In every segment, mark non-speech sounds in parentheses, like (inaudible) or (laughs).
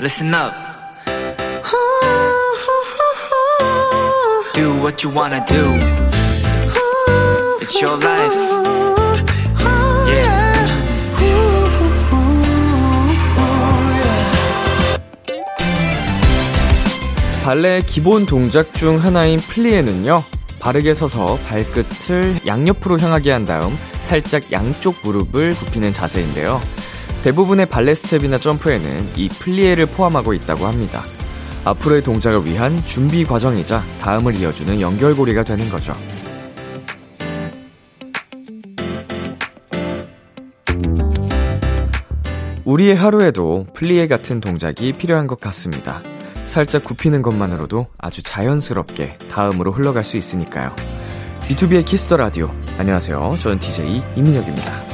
listen up. Do what you wanna do. It's your life. Yeah. 발레의 기본 동작 중 하나인 플리에는요, 바르게 서서 발끝을 양옆으로 향하게 한 다음 살짝 양쪽 무릎을 굽히는 자세인데요. 대부분의 발레 스텝이나 점프에는 이 플리에를 포함하고 있다고 합니다. 앞으로의 동작을 위한 준비 과정이자 다음을 이어주는 연결고리가 되는 거죠. 우리의 하루에도 플리에 같은 동작이 필요한 것 같습니다. 살짝 굽히는 것만으로도 아주 자연스럽게 다음으로 흘러갈 수 있으니까요. B2B의 키스터 라디오. 안녕하세요. 저는 DJ 이민혁입니다.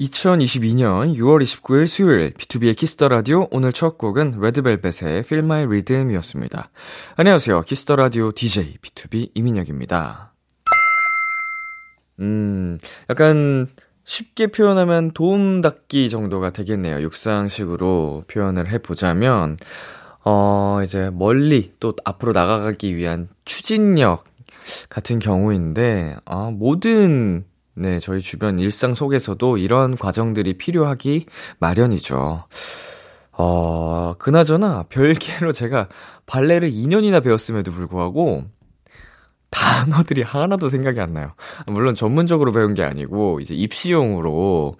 2022년 6월 29일 수요일 B2B의 키스터 라디오 오늘 첫 곡은 레드벨벳의 Feel My Rhythm이었습니다. 안녕하세요. 키스터 라디오 DJ B2B 이민혁입니다. 음, 약간 쉽게 표현하면 도움 닫기 정도가 되겠네요. 육상식으로 표현을 해 보자면, 어, 이제 멀리 또 앞으로 나가기 위한 추진력 같은 경우인데, 아, 모든, 네, 저희 주변 일상 속에서도 이런 과정들이 필요하기 마련이죠. 어, 그나저나 별개로 제가 발레를 2년이나 배웠음에도 불구하고, 단어들이 하나도 생각이 안 나요. 물론 전문적으로 배운 게 아니고, 이제 입시용으로,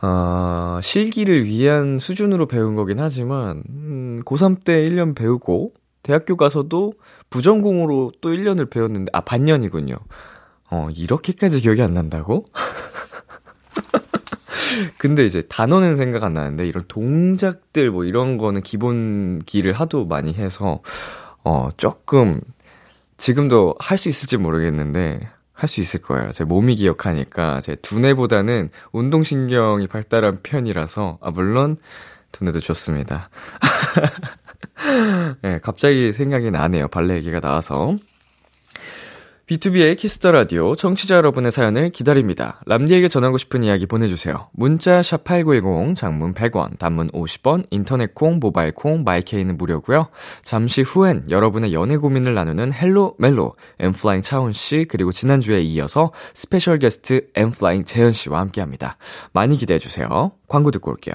어, 실기를 위한 수준으로 배운 거긴 하지만, 음, 고3 때 1년 배우고, 대학교 가서도 부전공으로 또 1년을 배웠는데, 아, 반년이군요. 어, 이렇게까지 기억이 안 난다고? (laughs) 근데 이제 단어는 생각 안 나는데, 이런 동작들 뭐 이런 거는 기본기를 하도 많이 해서, 어, 조금 지금도 할 수 있을지 모르겠는데 할 수 있을 거예요. 제 몸이 기억하니까 제 두뇌보다는 운동신경이 발달한 편이라서 아 물론 두뇌도 좋습니다. 네, (laughs) 갑자기 생각이 나네요. 발레 얘기가 나와서. B2B의 키스터 라디오 청취자 여러분의 사연을 기다립니다. 람디에게 전하고 싶은 이야기 보내주세요. 문자 샵 #8910 장문 100원, 단문 50원, 인터넷 콩, 모바일 콩, 마이케이는 무료고요. 잠시 후엔 여러분의 연애 고민을 나누는 헬로 멜로 엔플라잉 차훈 씨 그리고 지난 주에 이어서 스페셜 게스트 엔플라잉 재현 씨와 함께합니다. 많이 기대해 주세요. 광고 듣고 올게요.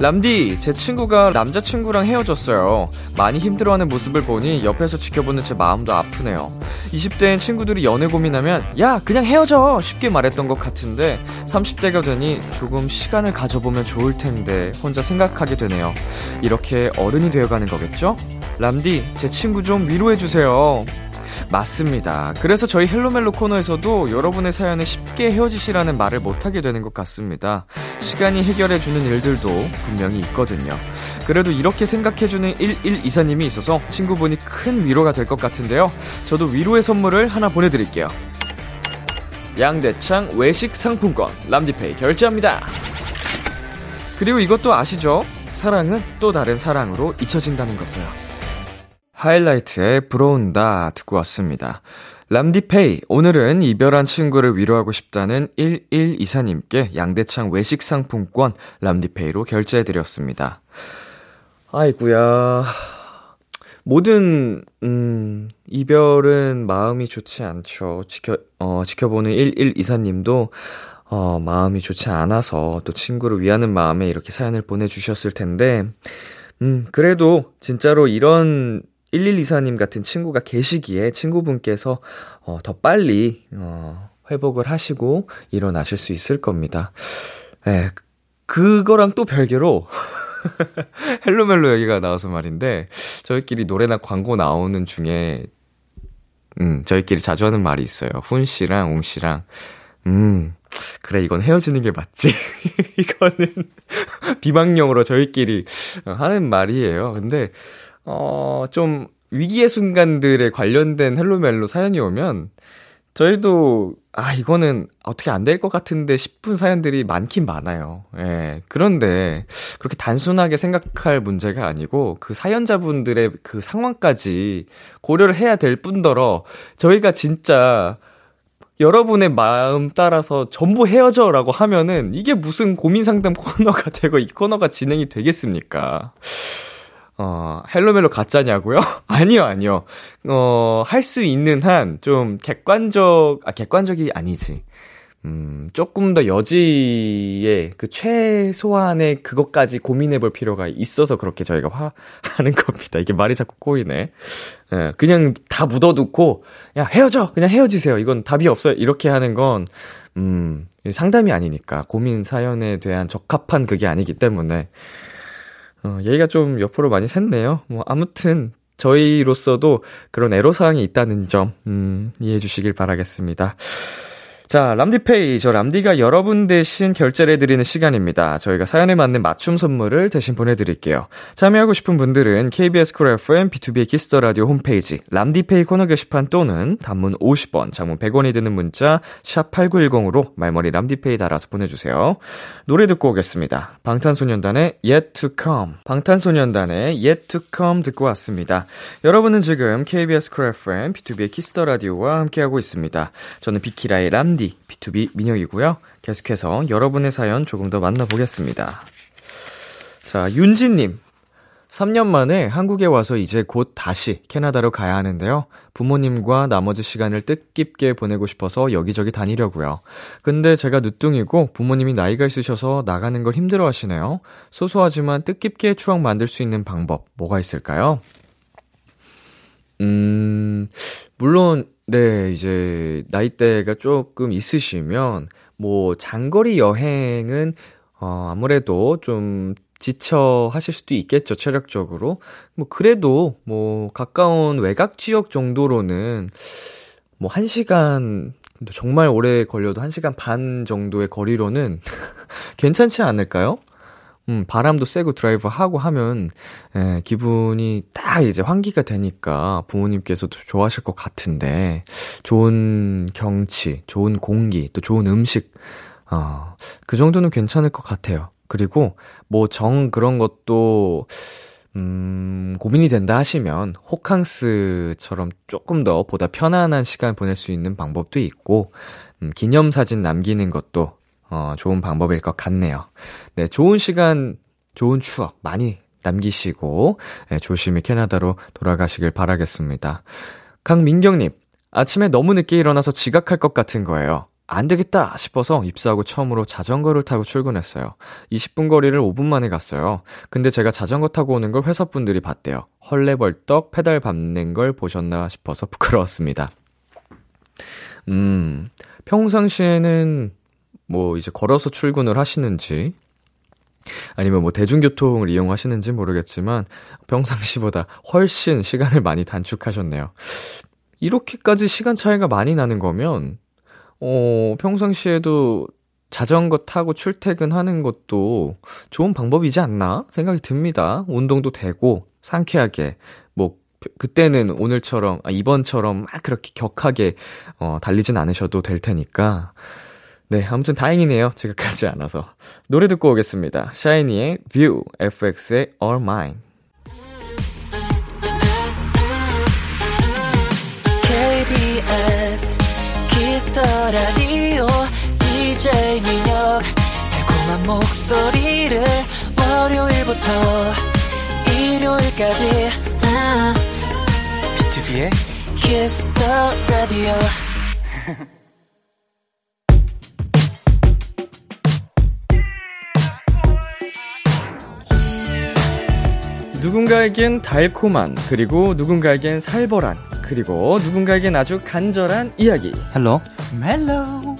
람디, 제 친구가 남자친구랑 헤어졌어요. 많이 힘들어하는 모습을 보니 옆에서 지켜보는 제 마음도 아프네요. 20대엔 친구들이 연애 고민하면, 야, 그냥 헤어져! 쉽게 말했던 것 같은데, 30대가 되니 조금 시간을 가져보면 좋을 텐데, 혼자 생각하게 되네요. 이렇게 어른이 되어가는 거겠죠? 람디, 제 친구 좀 위로해주세요. 맞습니다. 그래서 저희 헬로멜로 코너에서도 여러분의 사연에 쉽게 헤어지시라는 말을 못하게 되는 것 같습니다. 시간이 해결해주는 일들도 분명히 있거든요. 그래도 이렇게 생각해주는 1124님이 있어서 친구분이 큰 위로가 될 것 같은데요. 저도 위로의 선물을 하나 보내드릴게요. 양대창 외식 상품권 람디페이 결제합니다. 그리고 이것도 아시죠? 사랑은 또 다른 사랑으로 잊혀진다는 것도요. 하이라이트의 부러운다 듣고 왔습니다. 람디페이, 오늘은 이별한 친구를 위로하고 싶다는 1124님께 양대창 외식 상품권 람디페이로 결제해드렸습니다. 아이구야. 모든, 음, 이별은 마음이 좋지 않죠. 지켜, 어, 지켜보는 1124님도, 어, 마음이 좋지 않아서 또 친구를 위하는 마음에 이렇게 사연을 보내주셨을 텐데, 음, 그래도 진짜로 이런 1124님 같은 친구가 계시기에 친구분께서 어, 더 빨리 어, 회복을 하시고 일어나실 수 있을 겁니다. 예, 그거랑 또 별개로 (laughs) 헬로멜로 얘기가 나와서 말인데 저희끼리 노래나 광고 나오는 중에 음, 저희끼리 자주 하는 말이 있어요. 훈 씨랑 웅 씨랑 음, 그래, 이건 헤어지는 게 맞지. (laughs) 이거는 (laughs) 비방용으로 저희끼리 하는 말이에요. 근데, 어, 좀 위기의 순간들에 관련된 헬로멜로 사연이 오면, 저희도, 아, 이거는 어떻게 안 될 것 같은데 싶은 사연들이 많긴 많아요. 예. 그런데, 그렇게 단순하게 생각할 문제가 아니고, 그 사연자분들의 그 상황까지 고려를 해야 될 뿐더러, 저희가 진짜, 여러분의 마음 따라서 전부 헤어져라고 하면은 이게 무슨 고민 상담 (laughs) 코너가 되고 이 코너가 진행이 되겠습니까? 어, 헬로멜로 가짜냐고요? (laughs) 아니요, 아니요. 어, 할 수 있는 한 좀 객관적, 아, 객관적이 아니지. 음, 조금 더 여지의 그 최소한의 그것까지 고민해 볼 필요가 있어서 그렇게 저희가 화, (laughs) 하는 겁니다. 이게 말이 자꾸 꼬이네. 예, 그냥 다 묻어두고, 야, 헤어져! 그냥 헤어지세요. 이건 답이 없어요. 이렇게 하는 건, 음, 상담이 아니니까. 고민 사연에 대한 적합한 그게 아니기 때문에. 어, 얘기가 좀 옆으로 많이 샜네요. 뭐, 아무튼, 저희로서도 그런 애로사항이 있다는 점, 음, 이해해 주시길 바라겠습니다. 자, 람디페이. 저 람디가 여러분 대신 결제를 해드리는 시간입니다. 저희가 사연에 맞는 맞춤 선물을 대신 보내드릴게요. 참여하고 싶은 분들은 KBS 쿨 FM B2B 키스터 라디오 홈페이지 람디페이 코너 게시판 또는 단문 50원, 장문 100원이 드는 문자 샵 8910으로 말머리 람디페이 달아서 보내주세요. 노래 듣고 오겠습니다. 방탄소년단의 Yet to Come. 방탄소년단의 Yet to Come 듣고 왔습니다. 여러분은 지금 KBS 쿨 FM B2B 키스터 라디오와 함께하고 있습니다. 저는 비키라의 람디 BTOB 민혁이고요. 계속해서 여러분의 사연 조금 더 만나보겠습니다. 자, 윤지님. 3년 만에 한국에 와서 이제 곧 다시 캐나다로 가야 하는데요. 부모님과 나머지 시간을 뜻깊게 보내고 싶어서 여기저기 다니려고요. 근데 제가 늦둥이고 부모님이 나이가 있으셔서 나가는 걸 힘들어 하시네요. 소소하지만 뜻깊게 추억 만들 수 있는 방법 뭐가 있을까요? 음, 물론 네, 이제 나이대가 조금 있으시면 뭐 장거리 여행은 어 아무래도 좀 지쳐 하실 수도 있겠죠, 체력적으로. 뭐 그래도 뭐 가까운 외곽 지역 정도로는 뭐 1시간 정말 오래 걸려도 1시간 반 정도의 거리로는 (laughs) 괜찮지 않을까요? 음, 바람도 쐬고 드라이브 하고 하면, 에, 예, 기분이 딱 이제 환기가 되니까 부모님께서도 좋아하실 것 같은데, 좋은 경치, 좋은 공기, 또 좋은 음식, 어, 그 정도는 괜찮을 것 같아요. 그리고 뭐 정 그런 것도, 음, 고민이 된다 하시면 호캉스처럼 조금 더 보다 편안한 시간 보낼 수 있는 방법도 있고, 음, 기념사진 남기는 것도 어, 좋은 방법일 것 같네요. 네, 좋은 시간, 좋은 추억 많이 남기시고, 네, 조심히 캐나다로 돌아가시길 바라겠습니다. 강민경님, 아침에 너무 늦게 일어나서 지각할 것 같은 거예요. 안 되겠다 싶어서 입사하고 처음으로 자전거를 타고 출근했어요. 20분 거리를 5분 만에 갔어요. 근데 제가 자전거 타고 오는 걸 회사 분들이 봤대요. 헐레벌떡 페달 밟는 걸 보셨나 싶어서 (laughs) 부끄러웠습니다. 음, 평상시에는 뭐 이제 걸어서 출근을 하시는지 아니면 뭐 대중교통을 이용하시는지 모르겠지만 평상시보다 훨씬 시간을 많이 단축하셨네요. 이렇게까지 시간 차이가 많이 나는 거면 어, 평상시에도 자전거 타고 출퇴근하는 것도 좋은 방법이지 않나 생각이 듭니다. 운동도 되고 상쾌하게 뭐 그때는 오늘처럼 아, 이번처럼 막 그렇게 격하게 어, 달리진 않으셔도 될 테니까 네, 아무튼 다행이네요. 제가 가지 않아서. 노래 듣고 오겠습니다. 샤이니의 View, FX의 All Mine. KBS Kiss the Radio DJ 민혁 달콤한 목소리를 월요일부터 일요일까지 비투비의 Kiss the Radio (laughs) 누군가에겐 달콤한, 그리고 누군가에겐 살벌한, 그리고 누군가에겐 아주 간절한 이야기. 헬로 멜로우.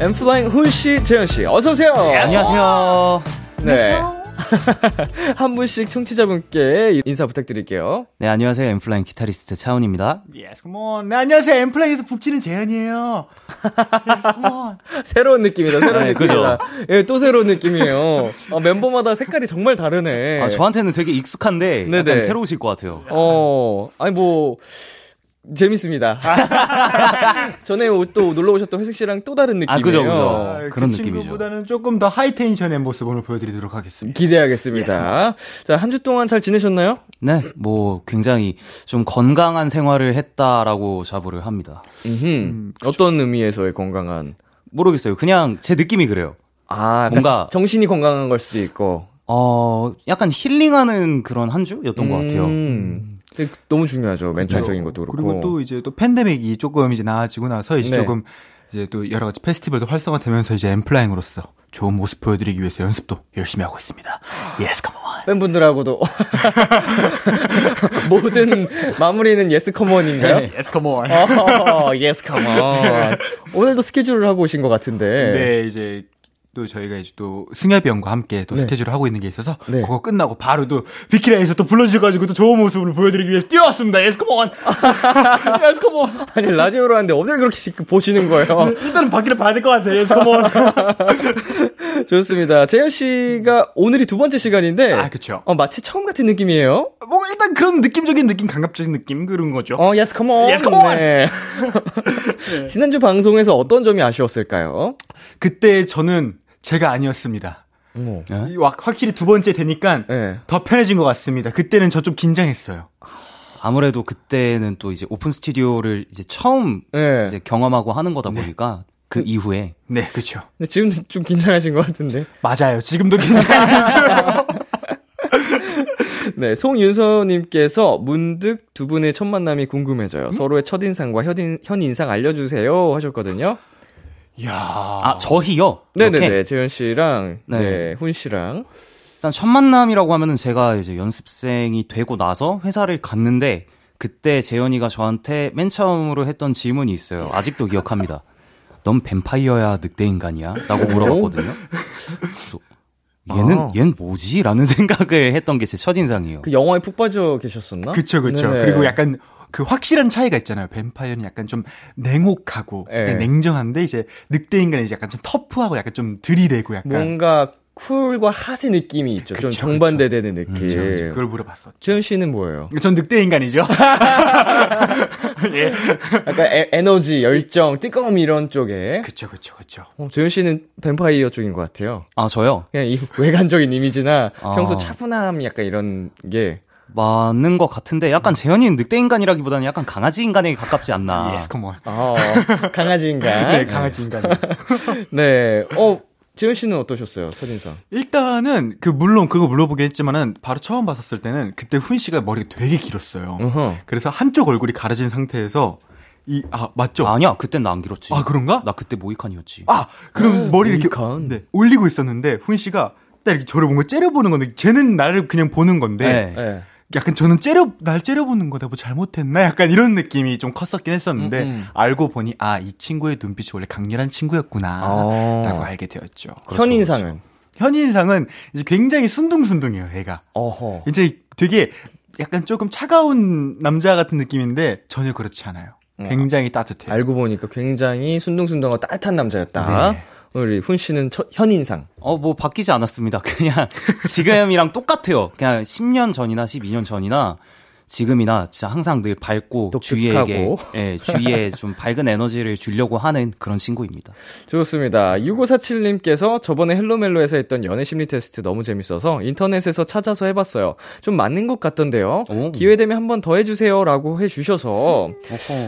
엠플라잉 훈씨, 재현씨, 어서오세요! 안녕하세요. 네. (laughs) 한 분씩 청취자분께 인사 부탁드릴게요. 네, 안녕하세요. 엠플라잉 기타리스트 차훈입니다. Yes, come on. 네, 안녕하세요. 엠플라잉에서 북치는 재현이에요. Yes, come on. (laughs) 새로운 느낌이다, 새로운 네, 느낌이다. 예, 또 새로운 느낌이에요. 어, 멤버마다 색깔이 정말 다르네. 아, 저한테는 되게 익숙한데 네네. 약간 새로우실 것 같아요. 어, 아니 뭐 재밌습니다. (laughs) 전에 또 놀러 오셨던 회식 씨랑 또 다른 느낌이에요. 아, 그죠, 그죠. 아, 그런 그 느낌이죠. 친구보다는 조금 더 하이 텐션의 모습 오늘 보여드리도록 하겠습니다. 기대하겠습니다. 자, 한 주 동안 잘 지내셨나요? 네, 뭐 굉장히 좀 건강한 생활을 했다라고 자부를 합니다. 음흠. 어떤 의미에서의 건강한? 모르겠어요. 그냥 제 느낌이 그래요. 아, 뭔가- 정신이 건강한 걸 수도 있고. 어, 약간 힐링하는 그런 한 주였던 것 같아요. 너무 중요하죠. 멘탈적인 것도 그렇고. 그리고 또 이제 또 팬데믹이 조금 이제 나아지고 나서 이제 네. 조금 이제 또 여러 가지 페스티벌도 활성화되면서 이제 엔플라잉으로서 좋은 모습 보여드리기 위해서 연습도 열심히 하고 있습니다. Yes, come on. 팬분들하고도 (laughs) 모든 마무리는 yes come on. 어, yes come on. 오늘도 스케줄을 하고 오신 것 같은데. 네, 이제 또 저희가 이제 또 승협이 형과 함께 또 네. 스케줄을 하고 있는 게 있어서 네. 그거 끝나고 바로 또 비키라에서 또 불러주셔가지고 또 좋은 모습을 보여드리기 위해서 뛰어왔습니다. Yes, come on. yes, come on. 아니 라디오로 하는데 어딜 그렇게 지금 보시는 거예요? 일단은 바퀴를 봐야 될 것 같아요. On. (laughs) 좋습니다. 재현 씨가 오늘이 두 번째 시간인데, 아, 그쵸. 어, 마치 처음 같은 느낌이에요. 뭐 일단 그런 느낌적인 느낌, 감각적인 느낌 그런 거죠. 어, yes, come on. Yes, come on. 네. 지난주 방송에서 어떤 점이 아쉬웠을까요? 그때 저는 제가 아니었습니다. 이 확- 확실히 두 번째 되니까 네. 더 편해진 것 같습니다. 그때는 저 좀 긴장했어요. 아무래도 그때는 또 이제 오픈 스튜디오를 이제 처음 네. 이제 경험하고 하는 거다 보니까 그 이후에 네, 그렇죠. 근데 지금 좀 긴장하신 것 같은데. 맞아요. 지금도 긴장했어요. (laughs) 네, 송윤서님께서 문득 두 분의 첫 만남이 궁금해져요. 서로의 첫인상과 현인, 현인상 알려주세요 하셨거든요. 이야. 아 저희요. 네네네, 이렇게? 재현 씨랑, 네, 네. 훈 씨랑. 일단 첫 만남이라고 하면은 제가 이제 연습생이 되고 나서 회사를 갔는데 그때 재현이가 저한테 맨 처음으로 했던 질문이 있어요. 아직도 기억합니다. (laughs) 넌 뱀파이어야 늑대 인간이야? 라고 물어봤거든요. 그래서 얘는 아. 얘는 뭐지? 라는 (laughs) 생각을 했던 게 제 첫인상이에요. 그 영화에 푹 빠져 계셨었나? 그쵸, 그쵸. 네네. 그리고 약간 그 확실한 차이가 있잖아요. 뱀파이어는 약간 좀 냉혹하고 네. 약간 냉정한데 이제 늑대 인간은 이제 약간 좀 터프하고 약간 좀 들이대고 약간 뭔가 쿨과 핫의 느낌이 있죠. 좀 그쵸, 정반대되는 느낌. 그쵸, 그쵸. 그걸 물어봤었죠. 재현 씨는 뭐예요? 전 늑대 인간이죠. (laughs) 예. 약간 에, 에너지, 열정, 뜨거움 이런 쪽에. 그쵸, 그쵸, 그쵸. 어, 재현 씨는 뱀파이어 쪽인 것 같아요. 아 저요? 그냥 이 (laughs) 외관적인 이미지나 아. 평소 차분함 약간 이런 게. 맞는 것 같은데 약간 재현이 는 늑대 인간이라기보다는 약간 강아지 인간에 가깝지 않나. Yes, come on. 어, 강아지인가? 네, 강아지 인간. (laughs) 네. 어, 재현 씨는 어떠셨어요? 첫인상. 일단은 그 물론 그거 물어보긴 했지만은 바로 처음 봤었을 때는 그때 훈 씨가 머리가 되게 길었어요. 어허. 그래서 한쪽 얼굴이 가려진 상태에서 이 아 맞죠? 아니야, 그땐 나안 길었지. 아, 그런가? 나 그때 모이칸이었지. 아, 그럼 머리 이렇게 모이칸. 네, 올리고 있었는데 훈 씨가 딱 이렇게 저를 뭔가 째려보는 건데 쟤는 나를 그냥 보는 건데 네. 네. 약간 저는 째려 날 째려보는 거다 뭐 잘못했나 약간 이런 느낌이 좀 컸었긴 했었는데 음, 음. 알고 보니 아 이 친구의 눈빛이 원래 강렬한 친구였구나라고 어. 알게 되었죠. 현인상은? 현인상은 이제 굉장히 순둥순둥해요, 애가. 어허. 이제 되게 약간 조금 차가운 남자 같은 느낌인데 전혀 그렇지 않아요. 굉장히 따뜻해요. 알고 보니까 굉장히 순둥순둥하고 따뜻한 남자였다. 네. 우리 훈 씨는 첫, 현인상. 어, 뭐 바뀌지 않았습니다. (laughs) 그냥 지금이랑 똑같아요. 그냥 10년 전이나 12년 전이나 지금이나 진짜 항상 늘 밝고 독특하고. 주위에게 예, 주위에 좀 밝은 에너지를 주려고 하는 그런 친구입니다. 좋습니다. 6547님께서 저번에 헬로멜로에서 했던 연애 심리 테스트 너무 재밌어서 인터넷에서 찾아서 해봤어요. 좀 맞는 것 같던데요. 오. 기회 되면 한 번 더 해주세요. 라고 해주셔서,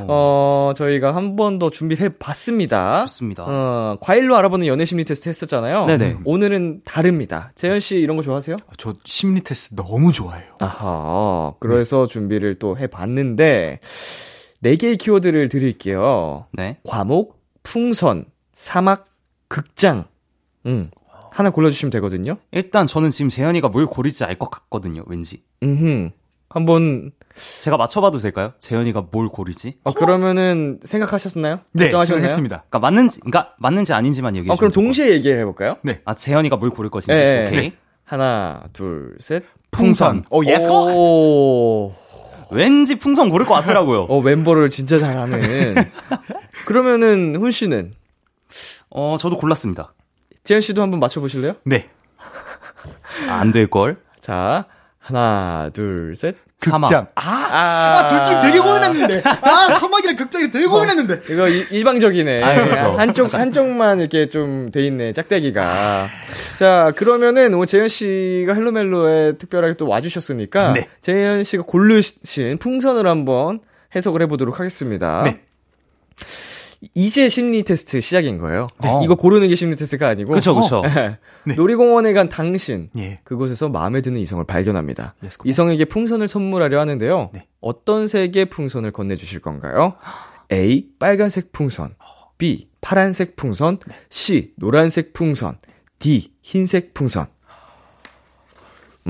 어, 저희가 한 번 더 준비를 해봤습니다. 좋습니다. 어, 과일로 알아보는 연애 심리 테스트 했었잖아요. 네네. 오늘은 다릅니다. 재현 씨 이런 거 좋아하세요? 저 심리 테스트 너무 좋아해요. 아하. 그래서 준비를 또 해봤는데, 네 개의 키워드를 드릴게요. 네. 과목, 풍선, 사막, 극장. 음. 하나 골라주시면 되거든요. 일단 저는 지금 재현이가 뭘 고를지 알 것 같거든요, 왠지. 음, 한번 제가 맞춰봐도 될까요? 재현이가 뭘 고를지? 어, 그러면은 생각하셨나요? 네, 결정하셨나요? 정했습니다. 그러니까 맞는지, 그러니까 맞는지 아닌지만 얘기해 어, 그럼 동시에 얘기해 볼까요? 네. 아, 재현이가 뭘 고를 것인지. 예, 예. 오케이. 하나, 둘, 셋. 풍선. 오, yes. 오, 왠지 풍선 고를 것 같더라고요. (laughs) 어, 멤버를 진짜 잘하는. 그러면은 훈 씨는 어, 저도 골랐습니다. 지현 씨도 한번 맞춰보실래요? 네. 아, 안 될걸? 자, 하나, 둘, 셋. 사막. 극장. 아, 아, 둘중 되게 고민했는데. 아, 사막이랑 극장이 되게 고민했는데. 이거 일- 일방적이네. 아, 그렇죠. 한쪽, 한쪽만 이렇게 좀 돼 있네, 짝대기가. 자, 그러면은, 오늘 재현 씨가 헬로멜로에 특별하게 또 와주셨으니까, 네. 재현 씨가 고르신 풍선을 한번 해석을 해보도록 하겠습니다. 네. 이제 심리 테스트 시작인 거예요. 어. 이거 고르는 게 심리 테스트가 아니고. 그쵸, 그쵸. 네. 놀이공원에 간 당신. 예. 그곳에서 마음에 드는 이성을 발견합니다. On. 이성에게 풍선을 선물하려 하는데요. 네. 어떤 색의 풍선을 건네주실 건가요? A. 빨간색 풍선. B. 파란색 풍선. C. 노란색 풍선. D. 흰색 풍선.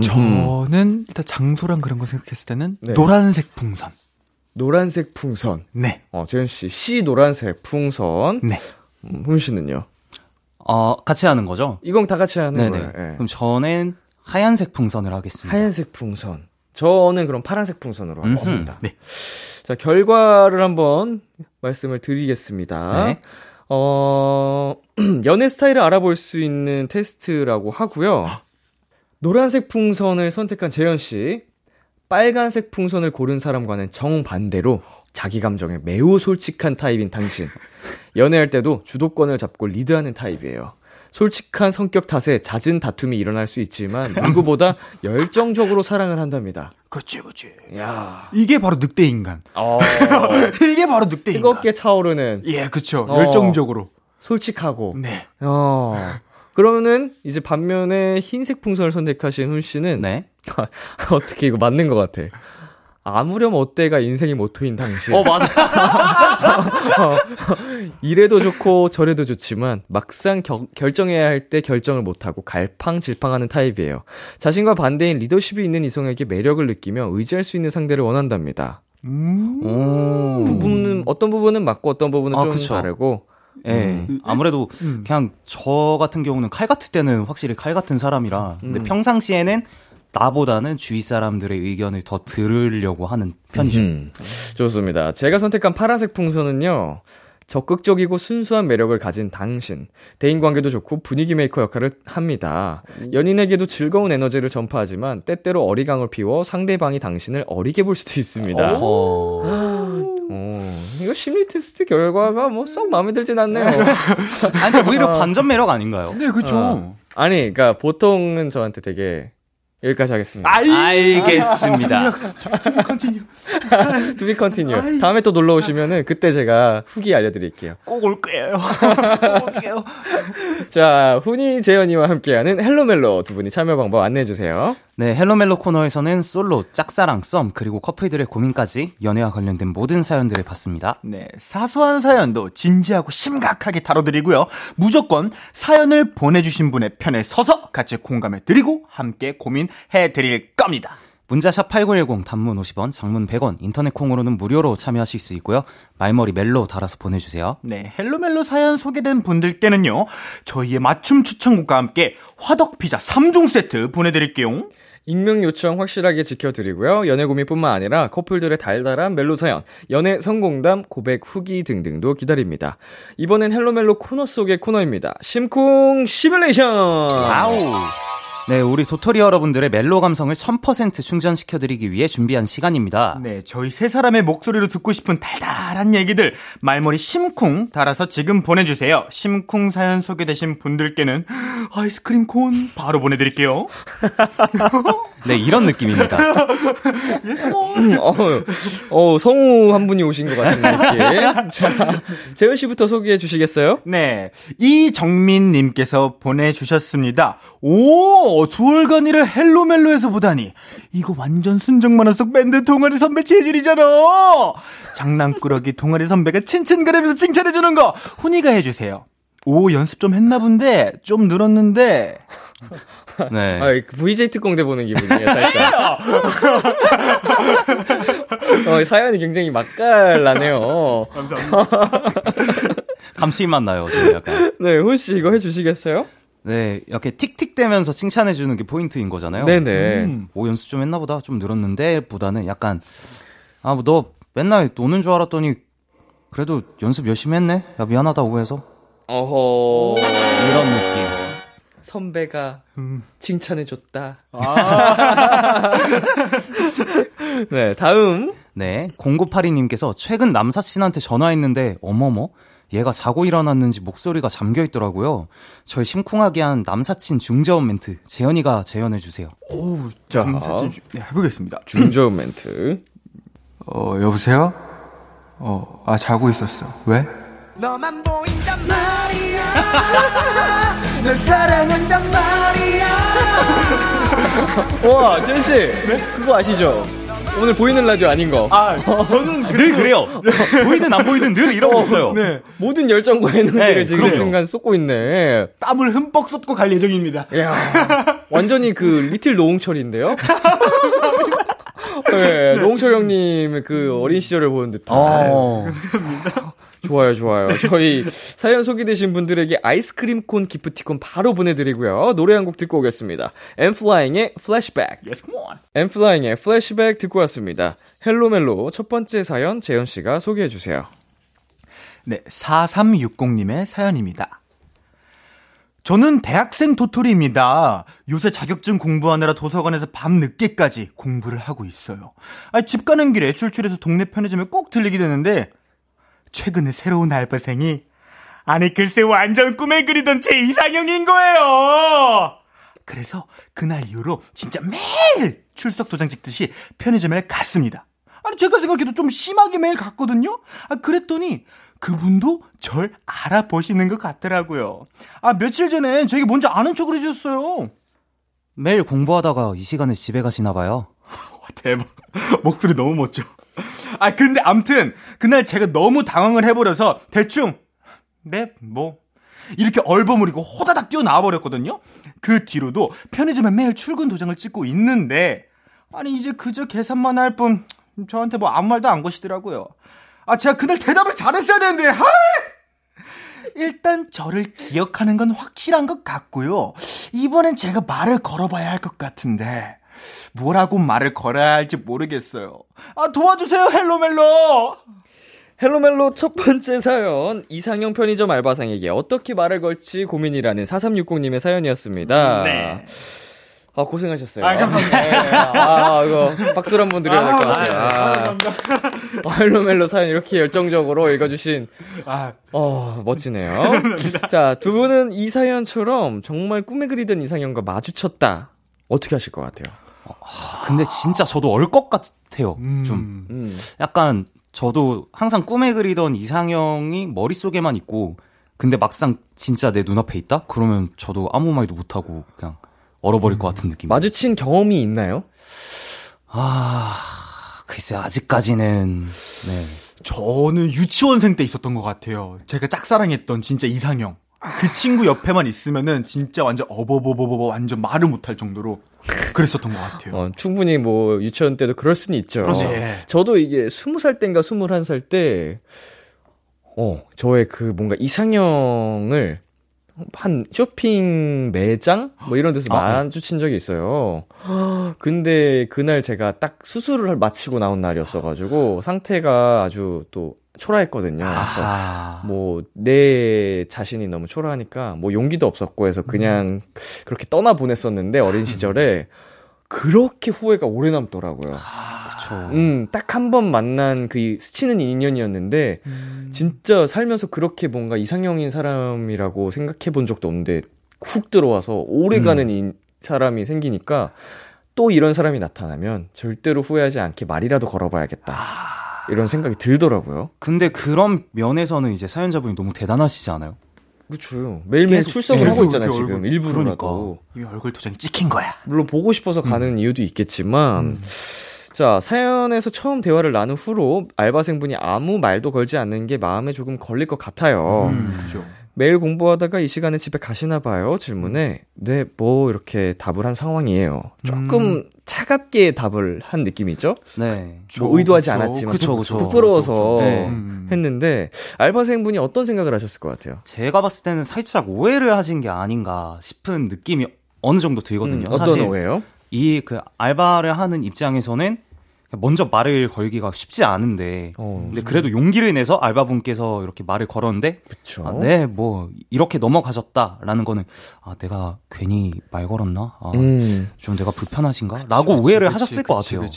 저는 일단 장소랑 그런 거 생각했을 때는 네. 노란색 풍선. 노란색 풍선. 네. 어, 재현 씨. C. 노란색 풍선. 네. 음, 훈 씨는요? 어, 같이 하는 거죠? 이건 다 같이 하는 네네. 거예요. 예. 그럼 저는 하얀색 풍선을 하겠습니다. 하얀색 풍선. 저는 그럼 파란색 풍선으로 음흠. 하겠습니다. 네. 자, 결과를 한번 말씀을 드리겠습니다. 네. 어, (clears throat) 연애 스타일을 알아볼 수 있는 테스트라고 하고요. 노란색 풍선을 선택한 재현 씨, 빨간색 풍선을 고른 사람과는 정반대로 자기 감정에 매우 솔직한 타입인 당신. 연애할 때도 주도권을 잡고 리드하는 타입이에요. 솔직한 성격 탓에 잦은 다툼이 일어날 수 있지만 누구보다 (laughs) 열정적으로 사랑을 한답니다. 그렇지, 그렇지. 야, 이게 바로 늑대 인간. 어, (laughs) 이게 바로 늑대 인간. 뜨겁게 차오르는 예, 그쵸. 어. 열정적으로. 솔직하고. 네. 어. 그러면은 이제 반면에 흰색 풍선을 선택하신 훈 씨는 네. (laughs) 어떻게 이거 맞는 것 같아. 아무렴 어때가 인생의 모토인 당신. 어, 맞아. (laughs) 이래도 좋고 저래도 좋지만 막상 겨- 결정해야 할 때 결정을 못하고 갈팡질팡하는 타입이에요. 자신과 반대인 리더십이 있는 이성에게 매력을 느끼며 의지할 수 있는 상대를 원한답니다. 음. 오. 부분은 어떤 부분은 맞고 어떤 부분은 아, 좀 그쵸. 다르고. 예. 아무래도 그냥 저 같은 경우는 칼 같을 때는 확실히 칼 같은 사람이라 근데 평상시에는 나보다는 주위 사람들의 의견을 더 들으려고 하는 편이죠. 음, 좋습니다. 제가 선택한 파란색 풍선은요. 적극적이고 순수한 매력을 가진 당신. 대인 관계도 좋고 분위기 메이커 역할을 합니다. 연인에게도 즐거운 에너지를 전파하지만 때때로 어리광을 피워 상대방이 당신을 어리게 볼 수도 있습니다. 어. 어, 이거 심리 테스트 결과가 뭐 썩 마음에 들진 않네요. (laughs) 아니, 오히려 반전 매력 아닌가요? 네, 그쵸. 어. 아니, 그러니까 보통은 저한테 되게 여기까지 하겠습니다. 알겠습니다. To be (laughs) continue. 다음에 또 놀러 오시면은 그때 제가 후기 알려드릴게요. 꼭 올 거예요. (laughs) 꼭 올게요. 자, 훈이 재현이와 함께하는 헬로멜로 두 분이 참여 방법 안내해 주세요. 네, 헬로멜로 코너에서는 솔로, 짝사랑, 썸, 그리고 커플들의 고민까지 연애와 관련된 모든 사연들을 받습니다. 네, 사소한 사연도 진지하고 심각하게 다뤄드리고요. 무조건 사연을 보내주신 분의 편에 서서 같이 공감해 드리고 함께 고민해 드릴 겁니다. 문자샵 8910 단문 50원, 장문 100원, 인터넷 콩으로는 무료로 참여하실 수 있고요. 말머리 멜로 달아서 보내주세요. 네, 헬로멜로 사연 소개된 분들께는요, 저희의 맞춤 추천곡과 함께 화덕 피자 3종 세트 보내드릴게요. 익명 요청 확실하게 지켜드리고요. 연애 고민뿐만 아니라 커플들의 달달한 멜로 사연, 연애 성공담, 고백 후기 등등도 기다립니다. 이번엔 헬로멜로 코너 속의 코너입니다. 심쿵 시뮬레이션! 아우! 네, 우리 도토리 여러분들의 멜로 감성을 1000% 충전시켜드리기 위해 준비한 시간입니다. 네, 저희 세 사람의 목소리로 듣고 싶은 달달한 얘기들 말머리 심쿵 달아서 지금 보내주세요. 심쿵 사연 소개되신 분들께는 아이스크림 콘 바로 보내드릴게요. (laughs) 네, 이런 느낌입니다. (laughs) 어, 어, 성우 한 분이 오신 것 같은 느낌. 자, 재현 씨부터 소개해 주시겠어요? 네, 이정민님께서 보내주셨습니다. 오, 주얼간이를 헬로멜로에서 보다니 이거 완전 순정만화 속 밴드 동아리 선배 체질이잖아. 장난꾸러기 동아리 선배가 칭칭거리면서 칭찬해주는 거 훈이가 해주세요. 오, 연습 좀 했나 본데, 좀 늘었는데. 네. (laughs) 아, 그 VJ 특공대 보는 기분이에요, 살짝. (laughs) 어, 사연이 굉장히 맛깔나네요. 감칠맛 나요, 좀 약간. 네, 훈씨 이거 해주시겠어요? 네, 이렇게 틱틱대면서 칭찬해주는 게 포인트인 거잖아요. 네네. 음. 오, 연습 좀 했나 보다. 좀 늘었는데, 보다는 약간, 아, 뭐, 너 맨날 노는 줄 알았더니, 그래도 연습 열심히 했네? 야, 미안하다, 오해해서. 어허. 이런 느낌. 선배가 음. 칭찬해줬다. 아. (laughs) 네, 다음. 네, 0982님께서 최근 남사친한테 전화했는데, 어머머, 얘가 자고 일어났는지 목소리가 잠겨 있더라고요. 절 심쿵하게 한 남사친 중저음 멘트, 재현이가 재현해 주세요. 오, 자. 사진 주- 네, 해보겠습니다. 중저음 멘트. (clears throat) 어, 여보세요? 어, 아, 자고 있었어. 왜? 너만 보인단 말이야 (laughs) 널 사랑한단 말이야 (laughs) 와, 재현씨. 그거 아시죠? 오늘 보이는 라디오 아닌 거. 아, 저는 늘 그래요. 보이든 안 보이든 늘 이러고 있어요. 네. 모든 열정과 에너지를 네, 지금 그래요. 이 순간 쏟고 있네. 땀을 흠뻑 쏟고 갈 예정입니다. 이야, 완전히 그 리틀 노홍철인데요? (laughs) 네, 노홍철 형님의 그 어린 시절을 보는 듯한. 어, 좋아요, 좋아요. 저희 사연 소개되신 분들에게 아이스크림 콘 기프티콘 바로 보내드리고요. 노래 한 곡 듣고 오겠습니다. 엔플라잉의 Flashback. Yes, come on. 엠플라잉의 플래시백 듣고 왔습니다. 헬로멜로 첫 번째 사연 재현 씨가 소개해 주세요. 네, 4360님의 사연입니다. 저는 대학생 도토리입니다. 요새 자격증 공부하느라 도서관에서 밤 늦게까지 공부를 하고 있어요. 아, 집 가는 길에 출출해서 동네 편의점에 꼭 들리게 되는데 최근에 새로운 알바생이 아니 글쎄 완전 꿈에 그리던 제 이상형인 거예요. 그래서 그날 이후로 진짜 매일 출석 도장 찍듯이 편의점에 갔습니다. 아니 제가 생각해도 좀 심하게 매일 갔거든요. 아 그랬더니 그분도 절 알아보시는 것 같더라고요. 아 며칠 전에 저에게 뭔지 아는 척을 해주셨어요. 매일 공부하다가 이 시간에 집에 가시나 봐요. 와, (laughs) 대박. 목소리 너무 멋져. (laughs) 아, 근데 암튼, 그날 제가 너무 당황을 해버려서 대충, 네, 뭐, 이렇게 얼버무리고 호다닥 뛰어나와 버렸거든요? 그 뒤로도 편의점에 매일 출근 도장을 찍고 있는데, 아니, 이제 그저 계산만 할 뿐, 저한테 뭐 아무 말도 안 거시더라고요. 아, 제가 그날 대답을 잘했어야 되는데, 하이! 일단 저를 기억하는 건 확실한 것 같고요. 이번엔 제가 말을 걸어봐야 할 것 같은데 뭐라고 말을 걸어야 할지 모르겠어요. 아 도와주세요 헬로멜로. 헬로멜로 첫 번째 사연 이상형 편의점 알바생에게 어떻게 말을 걸지 고민이라는 4360님의 사연이었습니다. 네. 아 고생하셨어요. 아, 감사합니다. 네, 아 이거 박수를 한번 드려야 될 것 같아요. 아, 아, 헬로멜로 사연 이렇게 열정적으로 읽어주신 아 어 멋지네요. 자두 분은 이 사연처럼 정말 꿈에 그리던 이상형과 마주쳤다. 어떻게 하실 것 같아요? 근데 진짜 저도 얼 것 같아요. 좀. 음. 약간 저도 항상 꿈에 그리던 이상형이 머릿속에만 있고 근데 막상 진짜 내 눈앞에 있다? 그러면 저도 아무 말도 못 하고 그냥 얼어버릴 것 같은 느낌. 마주친 경험이 있나요? 아, 글쎄, 아직까지는, 네. 저는 유치원생 때 있었던 것 같아요. 제가 짝사랑했던 진짜 이상형. 그 친구 옆에만 있으면은 진짜 완전 어버버버버 완전 말을 못할 정도로 그랬었던 것 같아요. 어, 충분히 뭐 유치원 때도 그럴 수는 있죠. 그렇죠. 예. 저도 이게 20살 때인가 21살 때, 어, 저의 그 뭔가 이상형을 한 쇼핑 매장? 뭐 이런 데서 아, 네. 마주친 적이 있어요. 근데 그날 제가 딱 수술을 마치고 나온 날이었어가지고 상태가 아주 또 초라했거든요. 그래서 아, 뭐, 내 자신이 너무 초라하니까, 뭐, 용기도 없었고 해서 그냥 그렇게 떠나 보냈었는데, 어린 시절에, 그렇게 후회가 오래 남더라고요. 그쵸. 음, 딱 한 번 만난 그 스치는 인연이었는데, 진짜 살면서 그렇게 뭔가 이상형인 사람이라고 생각해 본 적도 없는데, 훅 들어와서 오래 가는 이 사람이 생기니까, 또 이런 사람이 나타나면 절대로 후회하지 않게 말이라도 걸어봐야겠다. 이런 생각이 들더라고요. 근데 그런 면에서는 이제 사연자분이 너무 대단하시지 않아요? 그렇죠. 매일매일 계속- 출석을 하고 있잖아요, 이렇게 지금. 얼굴- 일부러라도. 이 얼굴 도장이 찍힌 거야. 물론 보고 싶어서 가는 이유도 있겠지만, 자, 사연에서 처음 대화를 나눈 후로 알바생분이 아무 말도 걸지 않는 게 마음에 조금 걸릴 것 같아요. 음, 그죠. 매일 공부하다가 이 시간에 집에 가시나 봐요. 질문에 네, 뭐 이렇게 답을 한 상황이에요. 조금 음. 차갑게 답을 한 느낌이죠. 네. 뭐 의도하지 그쵸, 않았지만 그쵸, 그쵸, 부끄러워서 네. 했는데 알바생분이 어떤 생각을 하셨을 것 같아요? 제가 봤을 때는 살짝 오해를 하신 게 아닌가 싶은 느낌이 어느 정도 들거든요. 음, 어떤 오해요? 이 그 알바를 하는 입장에서는 먼저 말을 걸기가 쉽지 않은데 어, 근데 그래도 용기를 내서 알바분께서 이렇게 말을 걸었는데 그쵸. 아, 네, 뭐 이렇게 넘어가셨다라는 거는 아 내가 괜히 말 걸었나? 아, 음. 좀 내가 불편하신가? 그치, 라고 그치, 오해를 그치, 하셨을 것 같아요.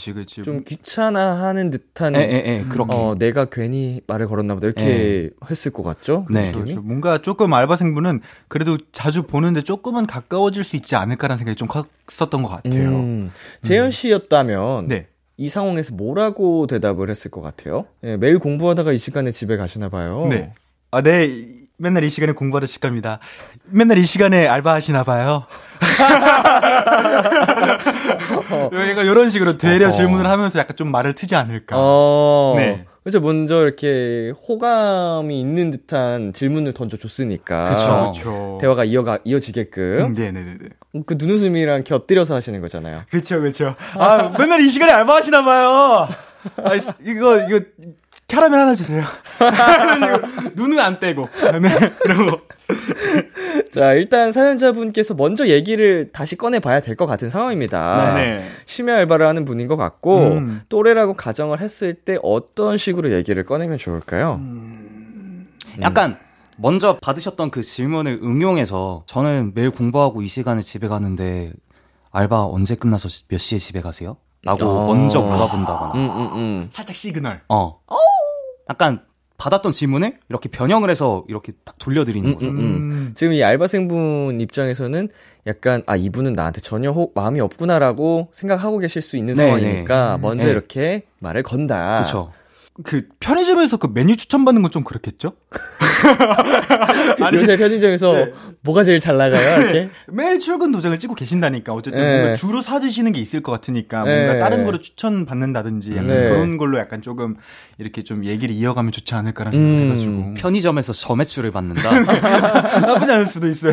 좀 귀찮아하는 듯한 에, 에, 에, 그렇게 어, 내가 괜히 말을 걸었나 보다 이렇게 에. 했을 것 같죠? 네. 그렇죠. 뭔가 조금 알바생분은 그래도 자주 보는데 조금은 가까워질 수 있지 않을까라는 생각이 좀 컸었던 것 같아요. 음. 재현 씨였다면 네. 이 상황에서 뭐라고 대답을 했을 것 같아요? 예, 매일 공부하다가 이 시간에 집에 가시나 봐요. 네. 아, 네. 맨날 이 시간에 공부하다 집 갑니다. 맨날 이 시간에 알바하시나 봐요. 약간 (laughs) 이런 식으로 되려 질문을 하면서 약간 좀 말을 트지 않을까. 어... 네. 그래서 먼저 이렇게 호감이 있는 듯한 질문을 던져줬으니까. 그쵸. 대화가 이어가, 이어지게끔. 음, 네네네. 그 눈웃음이랑 곁들여서 하시는 거잖아요. 그쵸, 그쵸. 아, 맨날 이 시간에 알바하시나봐요. 아, 이거, 이거, 캐러멜 하나 주세요. (laughs) 눈은 안 떼고. 네, 이런 거. 자, 일단 사연자분께서 먼저 얘기를 다시 꺼내봐야 될 것 같은 상황입니다. 네. 심야 알바를 하는 분인 것 같고, 음. 또래라고 가정을 했을 때 어떤 식으로 얘기를 꺼내면 좋을까요? 음. 약간, 먼저 받으셨던 그 질문을 응용해서, 저는 매일 공부하고 이 시간에 집에 가는데, 알바 언제 끝나서 몇 시에 집에 가세요? 라고 어. 먼저 물어본다거나. 음, 음, 음. 살짝 시그널. 어. 약간 받았던 질문을 이렇게 변형을 해서 이렇게 딱 돌려드리는 음, 거죠. 음, 음. 지금 이 알바생분 입장에서는 약간 아 이분은 나한테 전혀 호, 마음이 없구나라고 생각하고 계실 수 있는 네, 상황이니까 네. 먼저 네. 이렇게 말을 건다. 그렇죠. 그 편의점에서 그 메뉴 추천받는 건 좀 그렇겠죠? (laughs) 아니, 요새 편의점에서 네. 뭐가 제일 잘 나가요? 이렇게 (laughs) 매일 출근 도장을 찍고 계신다니까 어쨌든 네. 뭔가 주로 사 드시는 게 있을 것 같으니까 네. 뭔가 다른 거를 추천 받는다든지 약간 네. 그런 걸로 약간 조금 이렇게 좀 얘기를 이어가면 좋지 않을까라는 생각을 음, 해가지고 편의점에서 저매출을 받는다. (laughs) 나쁘지 않을 수도 있어요.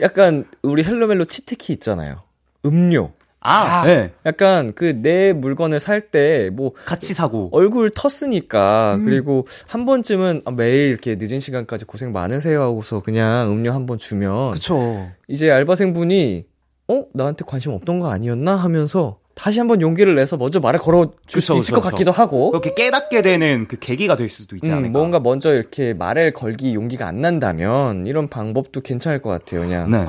약간 우리 헬로멜로 치트키 있잖아요. 음료. 아, 네. 약간 그 내 물건을 살 때 뭐 같이 사고 얼굴 텄으니까 음. 그리고 한 번쯤은 아, 매일 이렇게 늦은 시간까지 고생 많으세요 하고서 그냥 음료 한 번 주면 그쵸. 이제 알바생분이 어 나한테 관심 없던 거 아니었나 하면서 다시 한번 용기를 내서 먼저 말을 걸어 줄 수도 있을 그쵸, 것 같기도 하고 그렇게 깨닫게 되는 그 계기가 될 수도 있지 음, 않을까. 뭔가 먼저 이렇게 말을 걸기 용기가 안 난다면 이런 방법도 괜찮을 것 같아요. 그냥 네.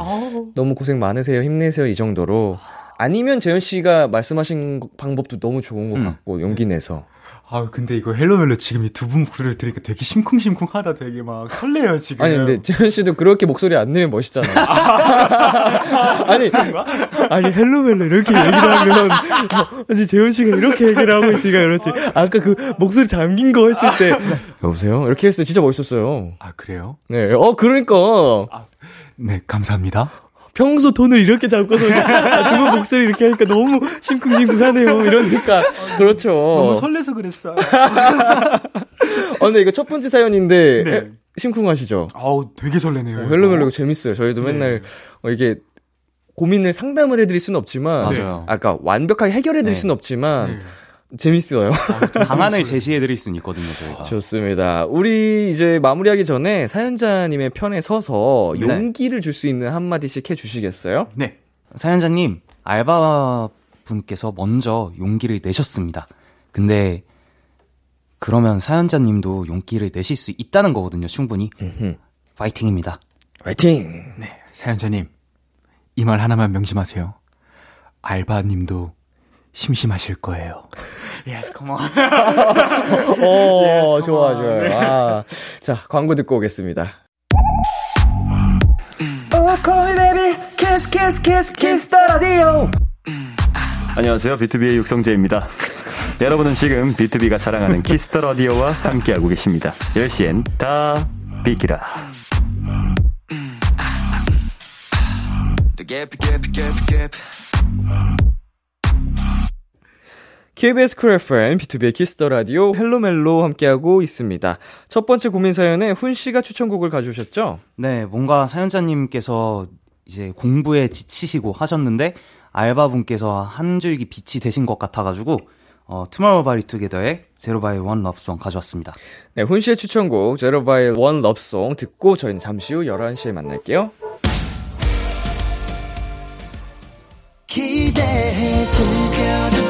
너무 고생 많으세요, 힘내세요 이 정도로. 아니면 재현 씨가 말씀하신 방법도 너무 좋은 것 음. 같고 용기 내서. 아 근데 이거 헬로멜로 지금 이 두 분 목소리를 들으니까 되게 심쿵심쿵하다 되게 막 설레요 지금. 아니 근데 재현 씨도 그렇게 목소리 안 내면 멋있잖아. (laughs) 아니 아니 헬로멜로 이렇게 얘기를 하면 사실 재현 씨가 이렇게 얘기를 하고 있으니까 그렇지. 아까 그 목소리 잠긴 거 했을 때 여보세요 이렇게 했을 때 진짜 멋있었어요. 아 그래요? 네. 어 그러니까. 아, 네 감사합니다. 평소 톤을 이렇게 잡고서 (laughs) 아, 두분 목소리 이렇게 하니까 너무 심쿵심쿵하네요. 이러니까 그렇죠. 너무 설레서 그랬어. (laughs) 어, 근데 이거 첫 번째 사연인데 네. 심쿵하시죠? 아우 되게 설레네요. 어, 헬로멜로 재밌어요. 저희도 네. 맨날 어, 이게 고민을 상담을 해드릴 수는 없지만, 맞아요. 아까 완벽하게 해결해드릴 네. 수는 없지만. 네. 재밌어요. 아, (laughs) 방안을 제시해드릴 수는 있거든요, 저희가. 좋습니다. 우리 이제 마무리하기 전에 사연자님의 편에 서서 네. 용기를 줄 수 있는 한마디씩 해주시겠어요? 네. 사연자님, 알바 분께서 먼저 용기를 내셨습니다. 근데, 그러면 사연자님도 용기를 내실 수 있다는 거거든요, 충분히. 음흠. 파이팅입니다. 파이팅! 네, 사연자님. 이 말 하나만 명심하세요. 알바님도 심심하실 거예요. (laughs) yes, come on. (laughs) 오, yes, 좋아, 좋아요. 네. 아, 자, 광고 듣고 오겠습니다. 안녕하세요. 비투비의 육성재입니다. 여러분은 지금 비투비가 자랑하는 Kiss the Radio와 함께하고 계십니다. 10시엔 다 비키라. KBS Cool FM, 비투비의 Kiss the Radio, 헬로멜로 함께하고 있습니다. 첫 번째 고민 사연에 훈 씨가 추천곡을 가져오셨죠? 네, 뭔가 사연자님께서 이제 공부에 지치시고 하셨는데 알바분께서 한 줄기 빛이 되신 것 같아가지고 어, 투모로우바이투게더의 Zero by One Lovesong 가져왔습니다. 네, 훈 씨의 추천곡 제로 바이 원 럽송 듣고 저희는 잠시 후 11시에 만날게요. 기대해 즐겨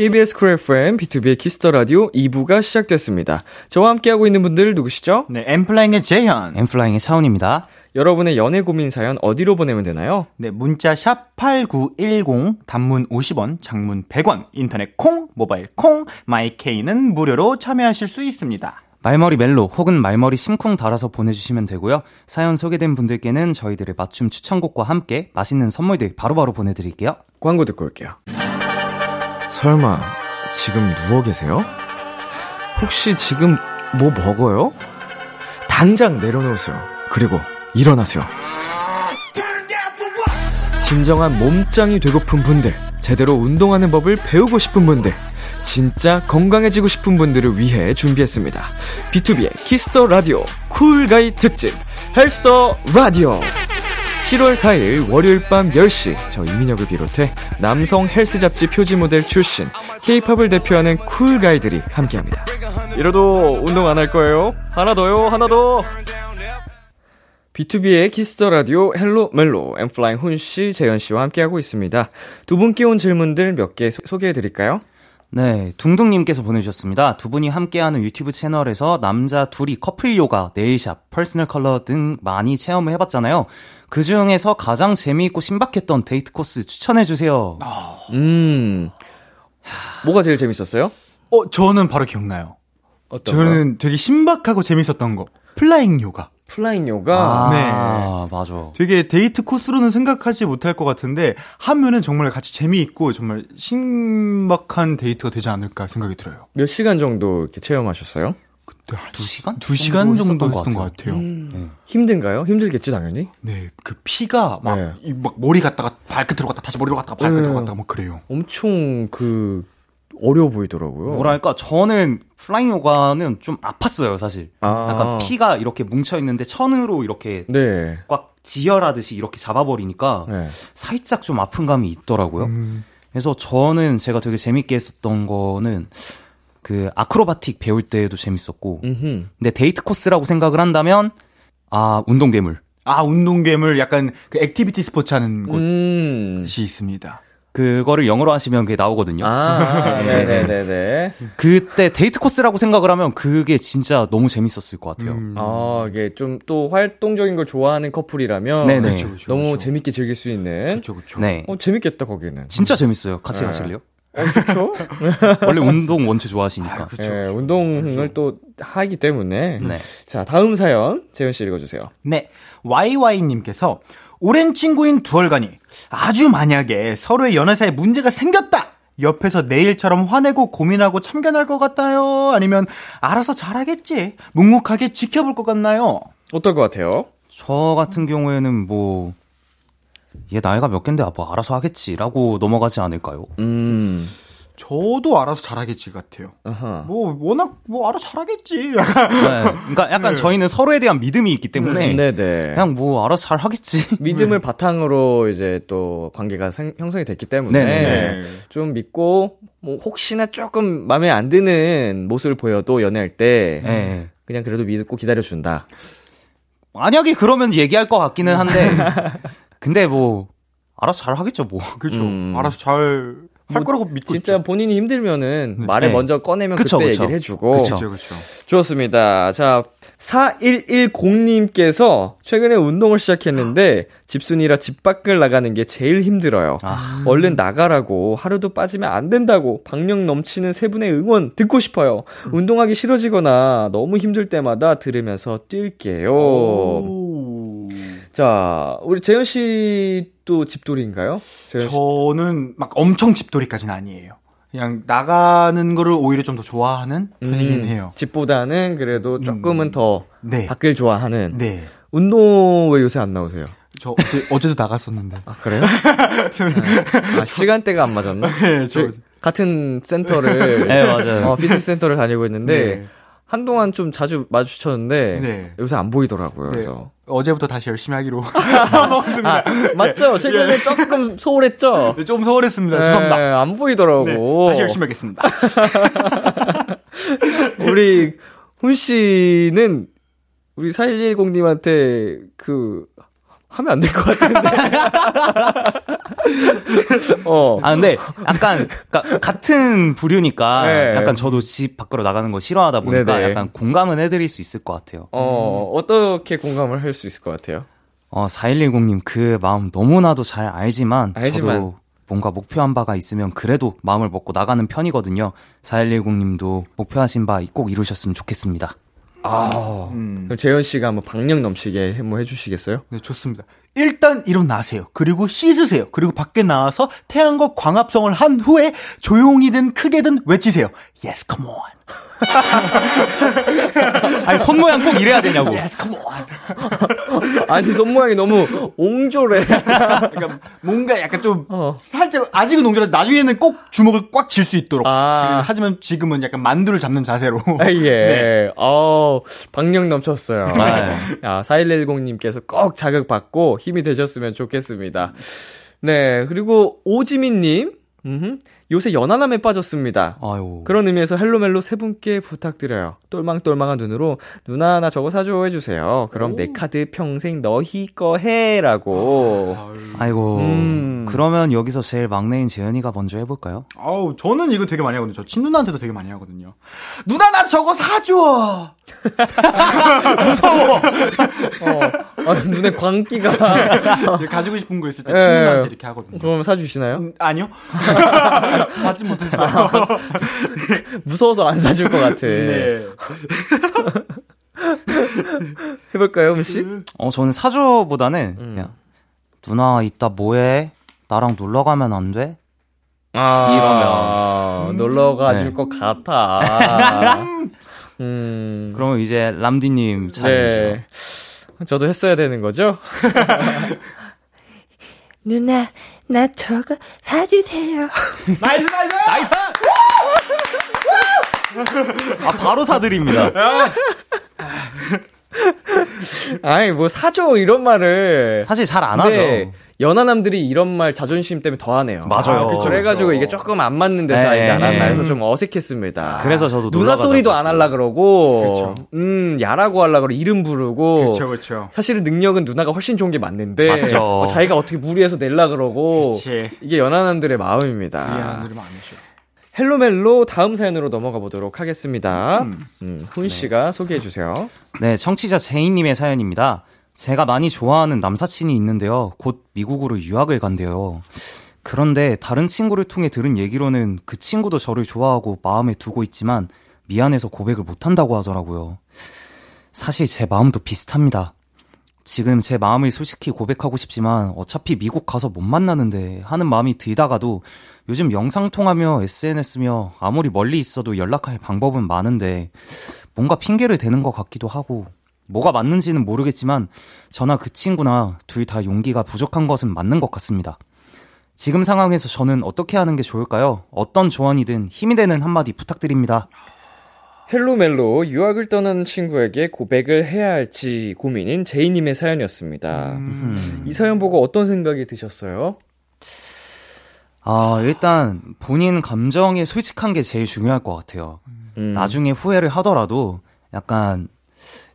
KBS 쿨 FM, 비투비의 키스 더 라디오 2부가 시작됐습니다. 저와 함께하고 있는 분들 누구시죠? 네, 엔플라잉의 재현. 엔플라잉의 차훈입니다. 여러분의 연애 고민 사연 어디로 보내면 되나요? 네, 문자 샵 8910, 단문 50원, 장문 100원, 인터넷 콩, 모바일 콩, 마이케이는 무료로 참여하실 수 있습니다. 말머리 멜로 혹은 말머리 심쿵 달아서 보내주시면 되고요. 사연 소개된 분들께는 저희들의 맞춤 추천곡과 함께 맛있는 선물들 바로바로 보내드릴게요. 광고 듣고 올게요. 설마 지금 누워 계세요? 혹시 지금 뭐 먹어요? 당장 내려놓으세요. 그리고 일어나세요. 진정한 몸짱이 되고픈 분들, 제대로 운동하는 법을 배우고 싶은 분들, 진짜 건강해지고 싶은 분들을 위해 준비했습니다. 비투비의 키스 더 라디오 cool guy 특집 헬스 더 라디오. 7월 4일 월요일 밤 10시 저 이민혁을 비롯해 남성 헬스 잡지 표지 모델 출신 K-팝을 대표하는 cool guy들이 함께합니다. 이래도 운동 안 할 거예요? 하나 더요, 하나 더. 비투비의 키스 더 라디오 헬로 멜로 엔플라잉 훈 씨, 재현 씨와 함께하고 있습니다. 두 분께 온 질문들 몇 개 소개해 드릴까요? 네, 둥둥님께서 보내주셨습니다. 두 분이 함께하는 유튜브 채널에서 남자 둘이 커플 요가, nail shop, personal color 등 많이 체험을 해봤잖아요. 그 중에서 가장 재미있고 신박했던 데이트 코스 추천해주세요. 음. 뭐가 제일 재밌었어요? 어, 저는 바로 기억나요. 어떤 거? 저는 되게 신박하고 재밌었던 거. flying 요가. flying 요가. 아, 맞아. 되게 데이트 코스로는 생각하지 못할 것 같은데 하면은 정말 같이 재미있고 정말 신박한 데이트가 되지 않을까 생각이 들어요. 몇 시간 정도 이렇게 체험하셨어요? 그때 한두 시간? 두 시간 정도 했었던 했던 것것 같아요. 힘든가요? 힘들겠지 당연히. 네, 그 피가 막, 네. 이막 머리 갔다가 발끝으로 갔다 다시 머리로 갔다가 발끝으로 네. 갔다가 막 그래요. 엄청 그 어려워 보이더라고요. 뭐랄까, 저는 flying 요가는 좀 아팠어요, 사실. 아. 약간 피가 이렇게 뭉쳐 있는데 천으로 이렇게 네. 꽉 지혈하듯이 이렇게 잡아버리니까 네. 살짝 좀 아픈 감이 있더라고요. 음. 그래서 저는 제가 되게 재밌게 했었던 거는 그 acrobatic 배울 때도 재밌었고 음흠. 근데 데이트 코스라고 생각을 한다면 아 운동 괴물 아, 운동 괴물 약간 그 activity 스포츠 하는 음. 곳이 있습니다. 그거를 영어로 하시면 그게 나오거든요. 아, (laughs) 네네네네. 그때 데이트 코스라고 생각을 하면 그게 진짜 너무 재밌었을 것 같아요. 음. 아, 이게 좀 또 활동적인 걸 좋아하는 커플이라면 네네. 그렇죠, 그렇죠, 너무 그렇죠. 재밌게 즐길 수 있는. 그렇죠, 그렇죠. 네. 어, 재밌겠다 거기는. 진짜 재밌어요. 같이 네. 가실래요? 어, 좋죠. (laughs) 원래 운동 원체 좋아하시니까. 예, 운동을 또 하기 때문에. 네. 자, 다음 사연 재현 씨 읽어 주세요. 네. YY님께서 오랜 친구인 두월간이 아주 만약에 서로의 연애사에 문제가 생겼다! 옆에서 내일처럼 화내고 고민하고 참견할 것 같나요? 아니면 알아서 잘하겠지? 묵묵하게 지켜볼 것 같나요? 어떨 것 같아요? 저 같은 경우에는 뭐, 얘 나이가 몇 갠데, 아, 뭐, 알아서 하겠지라고 넘어가지 않을까요? 음. 저도 알아서 잘하겠지 같아요. 아하. 뭐 워낙 뭐 알아서 잘하겠지. 네. 그러니까 약간 저희는 서로에 대한 믿음이 있기 때문에, 네네. 그냥 뭐, 알아서 잘 하겠지. 믿음을 바탕으로 이제 또 관계가 생- 형성이 됐기 때문에. 좀 믿고 뭐 혹시나 조금 마음에 안 드는 모습을 보여도 연애할 때 네. 그냥 그래도 믿고 기다려 준다. 만약에 그러면 얘기할 것 같기는 한데, (laughs) 근데 뭐, 알아서 잘 하겠죠, 뭐. 그렇죠. 음. 알아서 잘 할 거라고 믿고 진짜 본인이 힘들면은 말을 네. 먼저 꺼내면 그쵸, 그때 그쵸. 얘기를 해주고. 그쵸. 그렇죠, 그렇죠. 좋습니다. 자, 4110님께서 최근에 운동을 시작했는데 집순이라 집 밖을 나가는 게 제일 힘들어요. 아. 얼른 나가라고 하루도 빠지면 안 된다고 박력 넘치는 세 분의 응원 듣고 싶어요. 운동하기 싫어지거나 너무 힘들 때마다 들으면서 뛸게요. 오. 자, 우리 재현 씨도 집돌이인가요? 저는 막 엄청 집돌이까지는 아니에요. 그냥 나가는 거를 오히려 좀 더 좋아하는 편이긴 음, 해요. 집보다는 그래도 조금은 더 네. 밖을 좋아하는. 네. 운동 왜 요새 안 나오세요? 저 어제, (laughs) 어제 도 나갔었는데. 아, 그래요? 네. 아, 시간대가 안 맞았나? (laughs) 네, 저 저희 같은 센터를 (laughs) 네, 맞아요. 어, 피트니스 센터를 다니고 있는데 네. 한동안 좀 자주 마주쳤는데 네. 요새 안 보이더라고요. 네. 그래서 어제부터 다시 열심히 하기로. (laughs) (laughs) 아, 맞죠? 최근에 조금 소홀했죠? (laughs) 네, 좀 소홀했습니다. 네, 죄송합니다. 안 보이더라고. 네, 다시 열심히 하겠습니다. 우리 훈 씨는 우리 4110님한테 그 하면 안 될 것 같은데. (laughs) 어. 아 근데 약간 그러니까 같은 부류니까 네. 약간 저도 집 밖으로 나가는 거 싫어하다 보니까 네네. 약간 공감은 해드릴 수 있을 것 같아요. 어, 어떻게 공감을 할 수 있을 것 같아요? 어 4110님 그 마음 너무나도 잘 알지만, 알지만. 저도 뭔가 목표한 바가 있으면 그래도 마음을 먹고 나가는 편이거든요. 4110님도 목표하신 바 꼭 이루셨으면 좋겠습니다. 아. 음. 그럼 재현 씨가 한번 박력 넘치게 해- 뭐 해주시겠어요? 네, 좋습니다. 일단 일어나세요. 그리고 씻으세요. 그리고 밖에 나와서 태양과 광합성을 한 후에 조용히든 크게든 외치세요. Yes, come on. (laughs) 아니 손 모양 꼭 이래야 되냐고. Yes, come on. (laughs) 아니, 손 모양이 너무 옹졸해. 그러니까 뭔가 약간 좀 어. 살짝 아직은 농조라 나중에는 꼭 주먹을 꽉 쥘 수 있도록. 아. 하지만 지금은 약간 만두를 잡는 자세로. 아, 예. (laughs) 네. 어 박력 넘쳤어요. 네. 야, 4110님께서 꼭 자극 받고 힘이 되셨으면 좋겠습니다. 네, 그리고 오지민님, 음흠, 요새 연하남에 빠졌습니다. 아유. 그런 의미에서 헬로멜로 세 분께 부탁드려요. 똘망똘망한 눈으로 누나 나 저거 사줘 해주세요. 그럼 내 카드 평생 너희 거 해라고. 아이고. 음. 그러면 여기서 제일 막내인 재현이가 먼저 해볼까요? 아우, 저는 이거 되게 많이 하거든요. 저 친누나한테도 되게 많이 하거든요. 누나, 나 저거 사줘! (laughs) 어, 아, 눈에 광기가. (laughs) 가지고 싶은 거 있을 때 예. 친누나한테 이렇게 하거든요. 그럼 사주시나요? 음, 아니요. (laughs) (laughs) 받지 못했어요. (laughs) 무서워서 안 사줄 것 같아. 네. (laughs) 해볼까요, 음씨? 어, 저는 사줘보다는 그냥 누나 이따 뭐해? 나랑 놀러 가면 안 돼? 아, 이러면. 놀러 가줄 네. 것 같아. 음, 그러면 이제 람디님 차례죠. 네. 저도 했어야 되는 거죠? 누나, 나 저거 사주세요. (laughs) nice, nice! nice! (laughs) 아, 바로 사드립니다. 아니, 뭐, 사줘, 이런 말을. 사실 잘 안 하죠. 연하남들이 이런 말 자존심 때문에 더 하네요. 맞아요. 그쵸, 그래가지고 이게 조금 안 맞는 데서 네, 않았나 네. 해서 좀 어색했습니다. 그래서 저도 누나 소리도 안 하려 그러고, 그쵸. 음, 야라고 하려 그러고, 이름 부르고. 그쵸, 그쵸. 사실은 능력은 누나가 훨씬 좋은 게 맞는데, 맞죠. 어, 자기가 어떻게 무리해서 낼라 그러고, 그치. 이게 연하남들의 마음입니다. 일이 많으죠. 헬로멜로 다음 사연으로 넘어가 보도록 하겠습니다. 음, 훈 씨가 소개해 주세요. 네, 청취자 제이님의 사연입니다. 제가 많이 좋아하는 남사친이 있는데요. 곧 미국으로 유학을 간대요. 그런데 다른 친구를 통해 들은 얘기로는 그 친구도 저를 좋아하고 마음에 두고 있지만 미안해서 고백을 못한다고 하더라고요. 사실 제 마음도 비슷합니다. 지금 제 마음을 솔직히 고백하고 싶지만 어차피 미국 가서 못 만나는데 하는 마음이 들다가도 요즘 영상통화며 SNS며 아무리 멀리 있어도 연락할 방법은 많은데 뭔가 핑계를 대는 것 같기도 하고 뭐가 맞는지는 모르겠지만 저나 그 친구나 둘 다 용기가 부족한 것은 맞는 것 같습니다. 지금 상황에서 저는 어떻게 하는 게 좋을까요? 어떤 조언이든 힘이 되는 한마디 부탁드립니다. 헬로멜로 유학을 떠나는 친구에게 고백을 해야 할지 고민인 제이님의 사연이었습니다. 이 사연 보고 어떤 생각이 드셨어요? 아, 일단 본인 감정에 솔직한 게 제일 중요할 것 같아요. 음. 나중에 후회를 하더라도 약간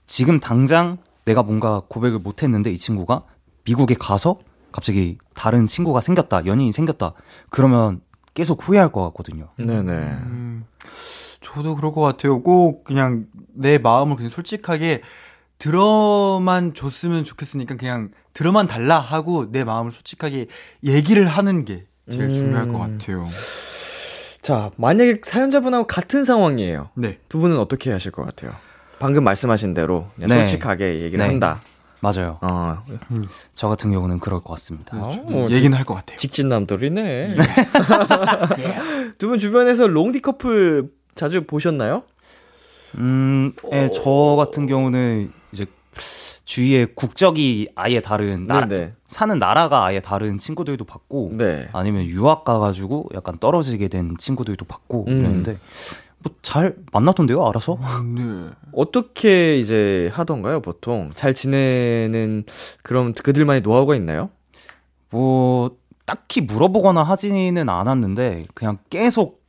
지금 당장 내가 뭔가 고백을 못 했는데 이 친구가 미국에 가서 갑자기 다른 친구가 생겼다, 연인이 생겼다. 그러면 계속 후회할 것 같거든요. 네네. 음, 저도 그럴 것 같아요. 꼭 그냥 내 마음을 그냥 솔직하게 들어만 줬으면 좋겠으니까 그냥 들어만 달라 하고 내 마음을 솔직하게 얘기를 하는 게 제일 음. 중요할 것 같아요. 자, 만약에 사연자분하고 같은 상황이에요. 네. 두 분은 어떻게 하실 것 같아요? 방금 말씀하신 대로 그냥 네. 솔직하게 얘기를 네. 한다. 맞아요. 어, 저 같은 경우는 그럴 것 같습니다. 어, 얘기는 할 것 같아요. 직진남들이네. (laughs) (laughs) 두 분 주변에서 롱디 커플 자주 보셨나요? 음, 예, 저 같은 경우는 이제 주위에 국적이 아예 다른 나라, 네네. 사는 나라가 아예 다른 친구들도 봤고 네. 아니면 유학 가가지고 약간 떨어지게 된 친구들도 봤고 음. 그랬는데 뭐 잘 만나던데요 알아서 네. 어떻게 이제 하던가요, 보통? 잘 지내는 그럼 그들만의 노하우가 있나요? 뭐 딱히 물어보거나 하지는 않았는데 그냥 계속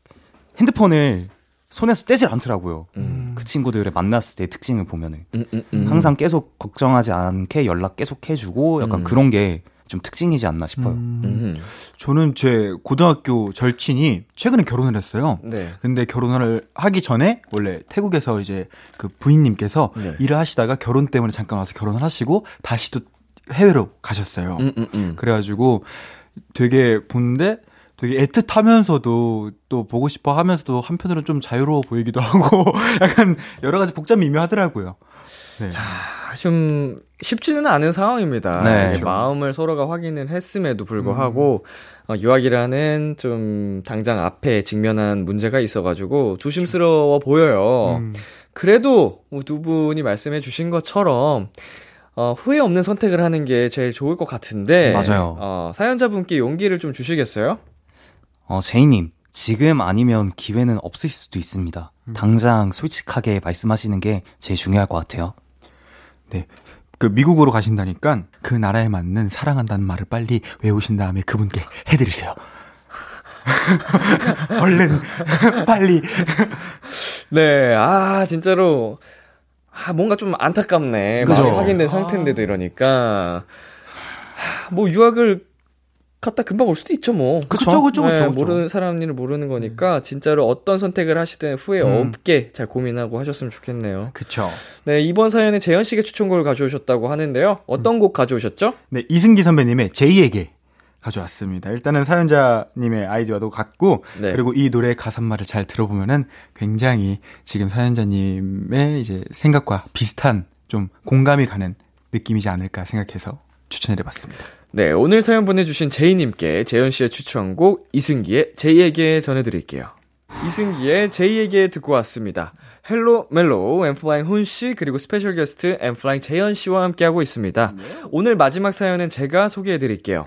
핸드폰을 손에서 떼질 않더라고요. 음. 그 친구들의 만났을 때 특징을 보면은 음, 음, 음. 항상 계속 걱정하지 않게 연락 계속 해주고 약간 음. 그런 게 좀 특징이지 않나 싶어요. 음, 음. 저는 제 고등학교 절친이 최근에 결혼을 했어요. 네. 근데 결혼을 하기 전에 원래 태국에서 이제 그 부인님께서 네. 일을 하시다가 결혼 때문에 잠깐 와서 결혼을 하시고 다시 또 해외로 가셨어요. 음, 음, 음. 그래가지고 되게 보는데 되게 애틋하면서도 또 보고 싶어 하면서도 한편으로는 좀 자유로워 보이기도 (laughs) 하고 약간 여러 가지 복잡 미묘하더라고요. 네. 아, 좀 쉽지는 않은 상황입니다. 네. 이제 마음을 서로가 확인을 했음에도 불구하고 어, 유학이라는 좀 당장 앞에 직면한 문제가 있어가지고 조심스러워 보여요. 음. 그래도 뭐두 분이 말씀해 주신 것처럼 어, 후회 없는 선택을 하는 게 제일 좋을 것 같은데 맞아요. 어, 사연자분께 용기를 좀 주시겠어요? 어, 제이님, 지금 아니면 기회는 없을 수도 있습니다. 당장 솔직하게 말씀하시는 게 제일 중요할 것 같아요. 네. 그 미국으로 가신다니까 그 나라에 맞는 사랑한다는 말을 빨리 외우신 다음에 그분께 해드리세요. (laughs) 얼른 빨리 네, 아 진짜로 아 뭔가 좀 안타깝네. 그죠? 확인된 상태인데도 이러니까 하, 뭐 유학을 갔다 금방 올 수도 있죠, 뭐. 그쵸, 그쵸, 네, 그쵸, 그쵸. 모르는 사람 일을 모르는 거니까 진짜로 어떤 선택을 하시든 후회 음. 없게 잘 고민하고 하셨으면 좋겠네요. 그쵸. 네, 이번 사연에 재현 씨가 추천곡을 가져오셨다고 하는데요. 어떤 곡 가져오셨죠? 네, 이승기 선배님의 제이에게 가져왔습니다. 일단은 사연자님의 아이디어도 같고, 네. 그리고 이 노래 가사말을 잘 들어보면은 굉장히 지금 사연자님의 이제 생각과 비슷한 좀 공감이 가는 느낌이지 않을까 생각해서 추천해봤습니다. 네, 오늘 사연 보내주신 제이님께 재현 씨의 추천곡 이승기의 제이에게 전해드릴게요. 이승기의 제이에게 듣고 왔습니다. 헬로 멜로 엔플라잉 훈씨 그리고 special 게스트 엔플라잉 재현 씨와 함께하고 있습니다. 오늘 마지막 사연은 제가 소개해드릴게요.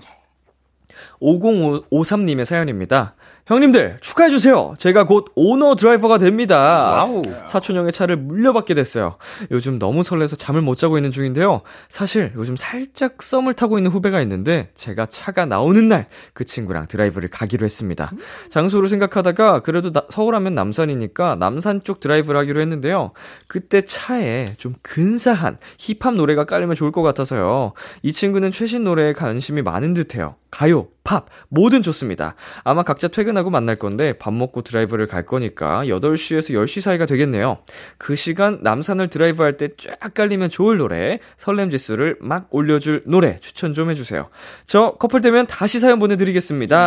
5053님의 사연입니다. 형님들 축하해 주세요. 제가 곧 오너 드라이버가 됩니다. 사촌 형의 차를 물려받게 됐어요. 요즘 너무 설레서 잠을 못 자고 있는 중인데요. 사실 요즘 살짝 썸을 타고 있는 후배가 있는데 제가 차가 나오는 날 그 친구랑 드라이브를 가기로 했습니다. 장소를 생각하다가 그래도 나- 서울하면 남산이니까 남산 쪽 드라이브를 하기로 했는데요. 그때 차에 좀 근사한 힙합 노래가 깔리면 좋을 것 같아서요. 이 친구는 최신 노래에 관심이 많은 듯해요. 가요, 팝, 뭐든 좋습니다. 아마 각자 퇴근 하고 만날 건데 밥 먹고 드라이브를 갈 거니까 8시에서 10시 사이가 되겠네요. 그 시간 남산을 드라이브 할 때 쫙 깔리면 좋을 노래, 설렘 지수를 막 올려줄 노래 추천 좀 해주세요. 저 커플 되면 다시 사연 보내드리겠습니다.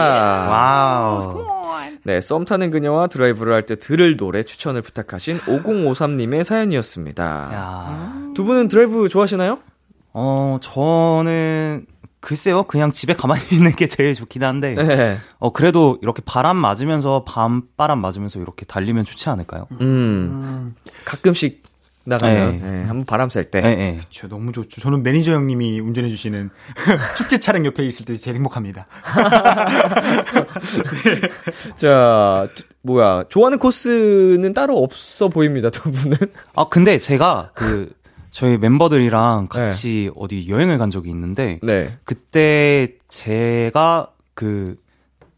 와우. 네, 썸 타는 그녀와 드라이브를 할 때 들을 노래 추천을 부탁하신 5053님의 사연이었습니다. 야. 두 분은 드라이브 좋아하시나요? 어, 저는 글쎄요, 그냥 집에 가만히 (laughs) 있는 게 제일 좋긴 한데, 네. 어, 그래도 이렇게 바람 맞으면서, 밤바람 맞으면서 이렇게 달리면 좋지 않을까요? 음, 가끔씩 나가면, 네. 네, 한번 바람 쐴 때. 예, 예. 그쵸, 너무 좋죠. 저는 매니저 형님이 운전해주시는 (laughs) 축제 차량 옆에 있을 때 제일 행복합니다. (laughs) 자, 두- 뭐야, 좋아하는 코스는 따로 없어 보입니다, 두 분은. 아, 근데 제가 그, 저희 멤버들이랑 같이 어디 여행을 간 적이 있는데, 네. 그때 제가 그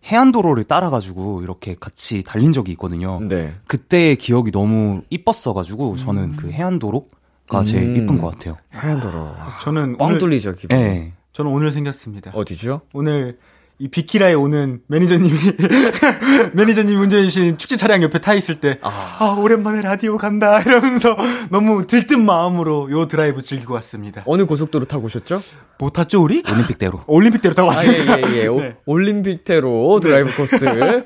해안도로를 따라가지고 이렇게 같이 달린 적이 있거든요. 네. 그때의 기억이 너무 이뻤어가지고 저는 그 해안도로가 제일 음. 이쁜 것 같아요. 하얀도로. 저는 뻥 뚫리죠, 기분. 예. 저는 오늘 생겼습니다. 어디죠? 오늘 이 비키라에 오는 매니저님이 (laughs) 매니저님 운전해 주신 축제 차량 옆에 타 있을 때 아. 아, 오랜만에 라디오 간다 이러면서 너무 들뜬 마음으로 요 드라이브 즐기고 왔습니다. 어느 고속도로 타고 오셨죠? 뭐 탔죠 우리? 올림픽대로. (laughs) 올림픽대로 타고 왔습니다. 아, 예, 예, 예. (laughs) 네. 올림픽대로 드라이브 네. 코스.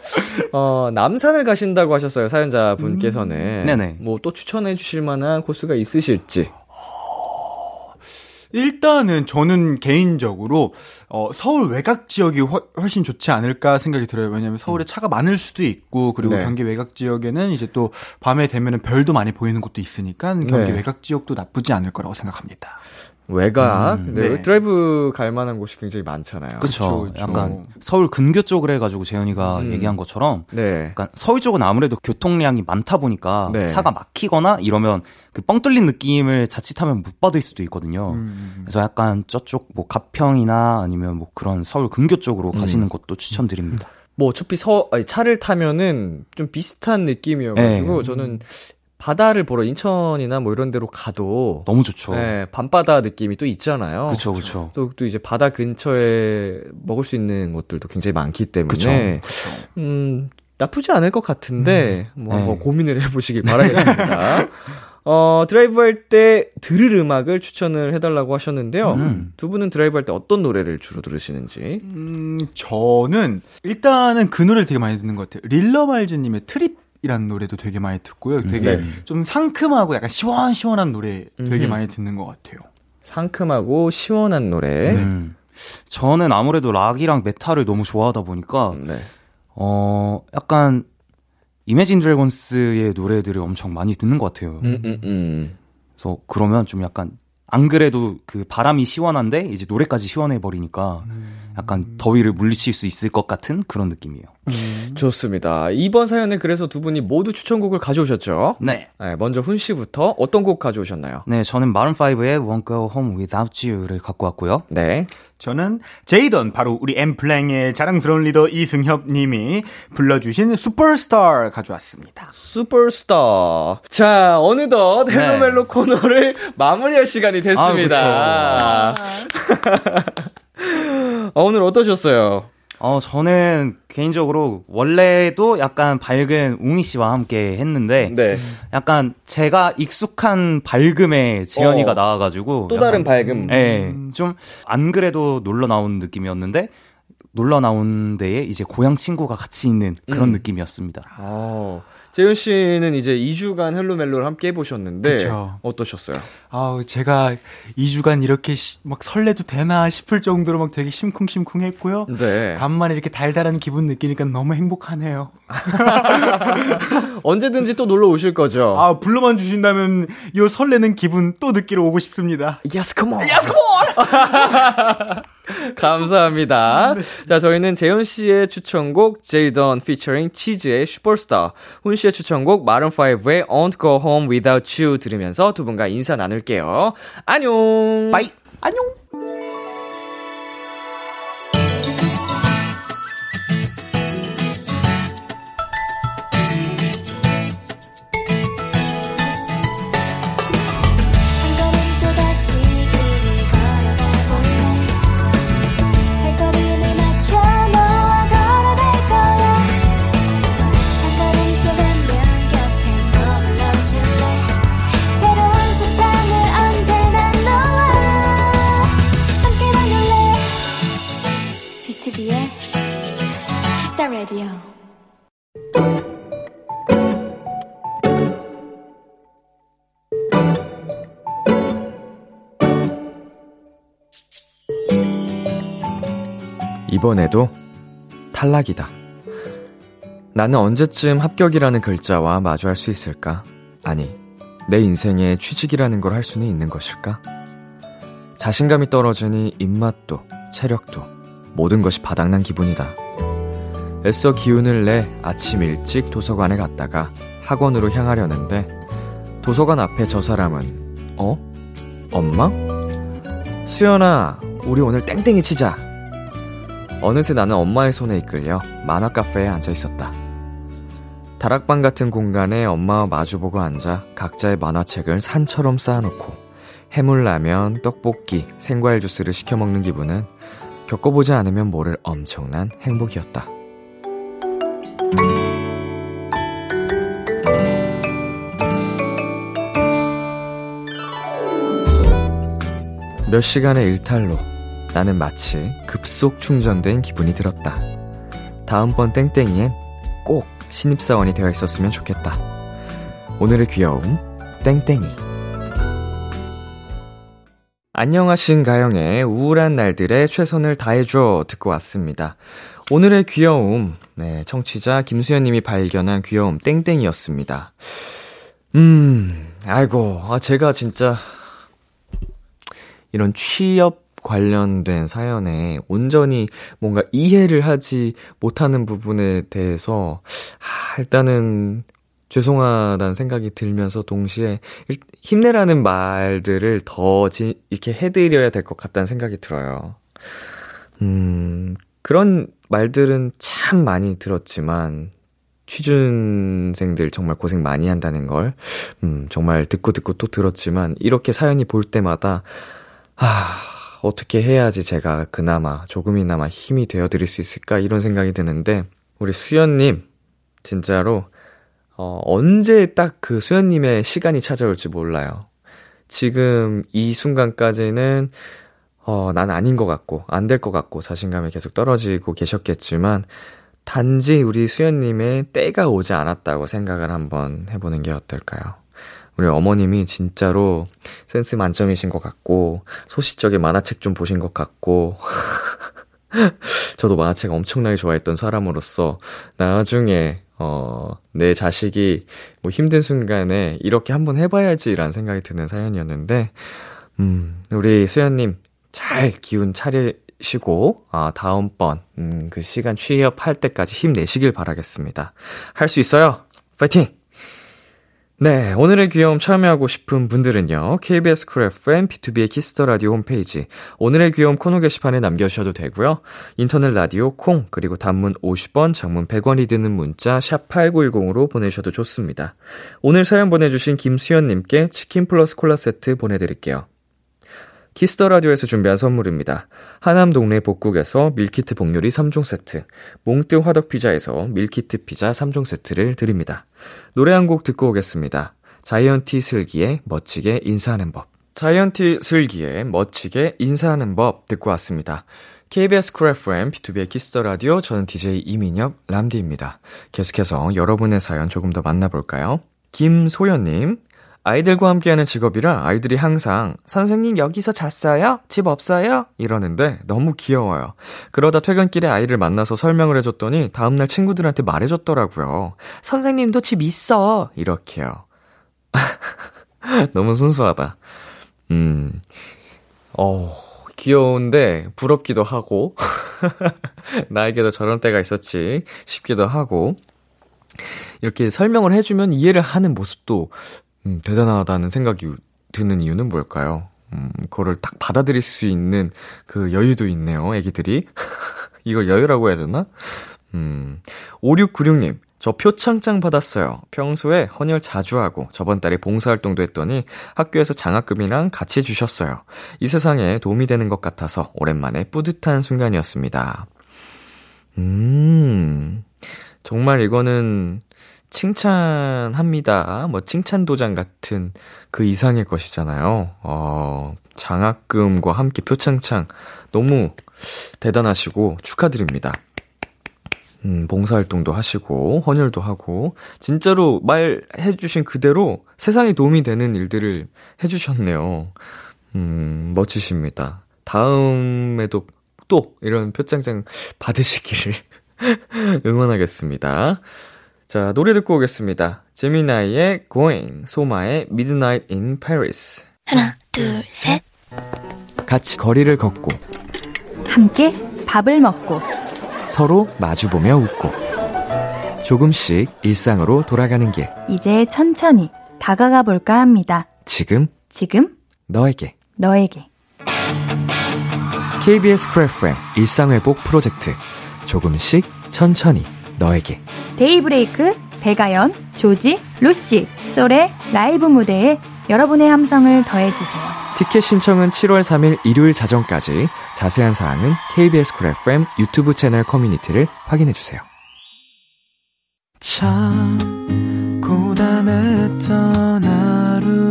어, 남산을 가신다고 하셨어요 사연자 분께서는. 음. 네네. 뭐 또 추천해 주실 만한 코스가 있으실지. 일단은 저는 개인적으로 어, 서울 외곽 지역이 허, 훨씬 좋지 않을까 생각이 들어요. 왜냐하면 서울에 음. 차가 많을 수도 있고 그리고 네. 경기 외곽 지역에는 이제 또 밤에 되면은 별도 많이 보이는 곳도 있으니까 경기 네. 외곽 지역도 나쁘지 않을 거라고 생각합니다. 외곽 음, 네. 네. 드라이브 갈 만한 곳이 굉장히 많잖아요. 그렇죠. 약간 서울 근교 쪽을 해가지고 재현이가 음. 얘기한 것처럼, 네. 약간 서울 쪽은 아무래도 교통량이 많다 보니까 네. 차가 막히거나 이러면 그 뻥 뚫린 느낌을 자칫하면 못 받을 수도 있거든요. 음. 그래서 약간 저쪽 뭐 가평이나 아니면 뭐 그런 서울 근교 쪽으로 음. 가시는 것도 추천드립니다. 뭐 어차피 서 아니, 차를 타면은 좀 비슷한 느낌이어가지고 네. 저는 바다를 보러 인천이나 뭐 이런 데로 가도 너무 좋죠. 네, 밤바다 느낌이 또 있잖아요. 그렇죠, 그렇죠. 또, 또 이제 바다 근처에 먹을 수 있는 곳들도 굉장히 많기 때문에 그쵸, 그쵸. 음 나쁘지 않을 것 같은데 음, 뭐, 네. 뭐 고민을 해보시길 바라겠습니다. (laughs) 어, 드라이브 할 때 들을 음악을 추천을 해달라고 하셨는데요. 음. 두 분은 드라이브 할 때 어떤 노래를 주로 들으시는지? 음, 저는 일단은 그 노래를 되게 많이 듣는 것 같아요. 릴러 말즈님의 Trip 이라는 노래도 되게 많이 듣고요. 되게 네. 좀 상큼하고 약간 시원시원한 노래 되게 음. 많이 듣는 것 같아요. 상큼하고 시원한 노래. 네. 음. 저는 아무래도 락이랑 메탈을 너무 좋아하다 보니까 네. 어 약간 이매진 드래곤스의 노래들을 엄청 많이 듣는 것 같아요. 음, 음, 음. 그래서 그러면 좀 약간 안 그래도 그 바람이 시원한데 이제 노래까지 시원해 버리니까 약간 더위를 물리칠 수 있을 것 같은 그런 느낌이에요. 음. 좋습니다. 이번 사연에 그래서 두 분이 모두 추천곡을 가져오셨죠? 네. 네 먼저 훈 씨부터 어떤 곡 가져오셨나요? 네, 저는 마룬 5의 Won't Go Home Without You를 갖고 왔고요. 네. 저는 제이던 바로 우리 엔플라잉의 자랑스러운 리더 이승협 님이 불러주신 슈퍼스타 가져왔습니다. 슈퍼스타. 자, 어느덧 네. 헬로멜로 네. 코너를 마무리할 시간이 됐습니다. 아, (laughs) 어, 오늘 어떠셨어요? 어, 저는 개인적으로 원래도 약간 밝은 웅이 씨와 함께 했는데 네. 약간 제가 익숙한 밝음에 재현이가 어, 나와가지고 또 다른 밝음. 네, 좀안 그래도 놀러 나온 느낌이었는데 놀러 나온 데에 이제 고향 친구가 같이 있는 그런 음. 느낌이었습니다. 어. 재현 씨는 이제 2주간 헬로멜로를 함께 해보셨는데 그쵸. 어떠셨어요? 아, 제가 2주간 이렇게 시, 막 설레도 되나 싶을 정도로 막 되게 심쿵심쿵했고요. 네. 간만에 이렇게 달달한 기분 느끼니까 너무 행복하네요. (laughs) 언제든지 또 놀러 오실 거죠? 아, 불러만 주신다면 이 설레는 기분 또 느끼러 오고 싶습니다. Yes, come on. Yes, come on. (laughs) (laughs) 감사합니다. 네. 자, 저희는 재현 씨의 추천곡 제이던 피처링 치즈의 슈퍼스타, 훈 씨의 추천곡 마룬 5의 Won't Go Home Without You 들으면서 두 분과 인사 나눌게요. 안녕! 바이! 안녕! 이번에도 탈락이다. 나는 언제쯤 합격이라는 글자와 마주할 수 있을까? 아니, 내 인생에 취직이라는 걸 할 수는 있는 것일까? 자신감이 떨어지니 입맛도, 체력도, 모든 것이 바닥난 기분이다. 애써 기운을 내 아침 일찍 도서관에 갔다가 학원으로 향하려는데, 도서관 앞에 저 사람은, 어? 엄마? 수연아, 우리 오늘 땡땡이 치자. 어느새 나는 엄마의 손에 이끌려 만화 카페에 앉아 있었다. 다락방 같은 공간에 엄마와 마주보고 앉아 각자의 만화책을 산처럼 쌓아놓고 해물라면, 떡볶이, 생과일 주스를 시켜 먹는 기분은 겪어보지 않으면 모를 엄청난 행복이었다. 몇 시간의 일탈로 나는 마치 급속 충전된 기분이 들었다. 다음번 땡땡이엔 꼭 신입사원이 되어 있었으면 좋겠다. 오늘의 귀여움, 땡땡이. 안녕하신가영의 우울한 날들의 최선을 다해줘 듣고 왔습니다. 오늘의 귀여움, 네, 청취자 김수현님이 발견한 귀여움 땡땡이였습니다. 음, 아이고, 아, 제가 진짜 이런 취업 관련된 사연에 온전히 뭔가 이해를 하지 못하는 부분에 대해서, 아, 일단은 죄송하다는 생각이 들면서 동시에 힘내라는 말들을 더 지, 이렇게 해드려야 될 것 같다는 생각이 들어요. 음, 그런 말들은 참 많이 들었지만, 취준생들 정말 고생 많이 한다는 걸, 음, 정말 듣고 듣고 또 들었지만, 이렇게 사연이 볼 때마다, 아, 어떻게 해야지 제가 그나마, 조금이나마 힘이 되어 드릴 수 있을까, 이런 생각이 드는데, 우리 수연님, 진짜로, 어, 언제 딱 그 수연님의 시간이 찾아올지 몰라요. 지금 이 순간까지는, 어, 난 아닌 것 같고, 안 될 것 같고, 자신감이 계속 떨어지고 계셨겠지만, 단지 우리 수연님의 때가 오지 않았다고 생각을 한번 해보는 게 어떨까요? 우리 어머님이 진짜로 센스 만점이신 것 같고, 소시적인 만화책 좀 보신 것 같고, (laughs) 저도 만화책 엄청나게 좋아했던 사람으로서, 나중에 어, 내 자식이 뭐 힘든 순간에 이렇게 한번 해봐야지라는 생각이 드는 사연이었는데, 음, 우리 수연님 잘 기운 차리시고, 아, 다음번, 음, 그 시간 취업할 때까지 힘내시길 바라겠습니다. 할 수 있어요! 파이팅! 네, 오늘의 귀여움 참여하고 싶은 분들은요, KBS 쿨 FM, 비투비의 키스 더 라디오 홈페이지, 오늘의 귀여움 코너 게시판에 남겨 주셔도 되고요 인터넷 라디오 콩, 그리고 단문 50원, 장문 100원이 드는 문자, 샵 8910으로 보내 주셔도 좋습니다. 오늘 사연 보내 주신 김수현 님께 치킨 플러스 콜라 세트 보내 드릴게요. 키스 더 라디오에서 준비한 선물입니다. 하남 동네 복국에서 밀키트 복요리 3종 세트, 몽뜨 화덕 피자에서 밀키트 피자 3종 세트를 드립니다. 노래 한 곡 듣고 오겠습니다. 자이언티 슬기의 멋지게 인사하는 법. 자이언티 슬기의 멋지게 인사하는 법 듣고 왔습니다. KBS 쿨 FM, 비투비의 키스 더 라디오, 저는 DJ 이민혁, 람디입니다. 계속해서 여러분의 사연 조금 더 만나볼까요? 김소연님, 아이들과 함께하는 직업이라 아이들이 항상 선생님 여기서 잤어요? 집 없어요? 이러는데 너무 귀여워요. 그러다 퇴근길에 아이를 만나서 설명을 해줬더니 다음날 친구들한테 말해줬더라고요. 선생님도 집 있어. 이렇게요. (laughs) 너무 순수하다. 음, 어, 귀여운데 부럽기도 하고 (laughs) 나에게도 저런 때가 있었지 싶기도 하고 이렇게 설명을 해주면 이해를 하는 모습도 음, 대단하다는 생각이 드는 이유는 뭘까요? 음, 그거를 딱 받아들일 수 있는 그 여유도 있네요, 애기들이. (laughs) 이걸 여유라고 해야 되나? 음, 5696님, 저 표창장 받았어요. 평소에 헌혈 자주 하고 저번 달에 봉사활동도 했더니 학교에서 장학금이랑 같이 주셨어요. 이 세상에 도움이 되는 것 같아서 오랜만에 뿌듯한 순간이었습니다. 음, 정말 이거는 칭찬합니다. 뭐 칭찬 도장 같은 그 이상의 것이잖아요. 어, 장학금과 함께 표창장 너무 대단하시고 축하드립니다. 음, 봉사활동도 하시고, 헌혈도 하고, 진짜로 말해주신 그대로 세상에 도움이 되는 일들을 해주셨네요. 음, 멋지십니다. 다음에도 또 이런 표창장 받으시기를 (laughs) 응원하겠습니다. 자, 노래 듣고 오겠습니다. 제미나이의 Going, 소마의 Midnight in Paris. 하나, 둘, 셋. 같이 거리를 걷고, 함께 밥을 먹고, 서로 마주보며 웃고, 조금씩 일상으로 돌아가는 길. 이제 천천히 다가가 볼까 합니다. 지금, 지금, 너에게. 너에게. KBS 쿨 FM 일상회복 프로젝트. 조금씩 천천히 너에게. 데이브레이크, 백아연, 조지, 루시, 솔의 라이브 무대에 여러분의 함성을 더해주세요. 티켓 신청은 7월 3일 일요일 자정까지. 자세한 사항은 KBS 쿨 FM 유튜브 채널 커뮤니티를 확인해 주세요. 참 고단했던 하루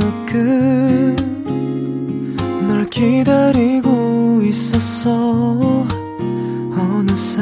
끝널 기다리고 있었어 어느새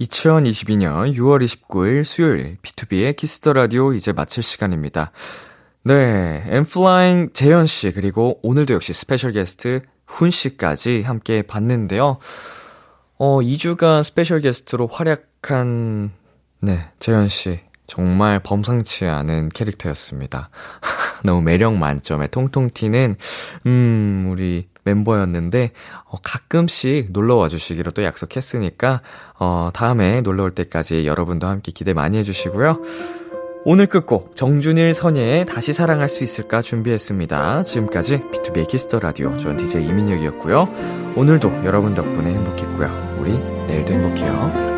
2022년 6월 29일 수요일 비투비의 키스 더 라디오 이제 마칠 시간입니다. 네, 엔플라잉 재현 씨 그리고 오늘도 역시 스페셜 게스트 훈 씨까지 함께 봤는데요. 어, 2주간 스페셜 게스트로 활약한 네, 재현 씨 정말 범상치 않은 캐릭터였습니다. 너무 매력 만점의 통통 튀는 음, 우리 멤버였는데 어, 가끔씩 놀러 와 주시기로 또 약속했으니까 어, 다음에 놀러 올 때까지 여러분도 함께 기대 많이 해 주시고요. 오늘 끝곡 정준일 선예의 다시 사랑할 수 있을까 준비했습니다. 지금까지 비투비의 키스 더 라디오 전 DJ 이민혁이었고요. 오늘도 여러분 덕분에 행복했고요. 우리 내일도 행복해요.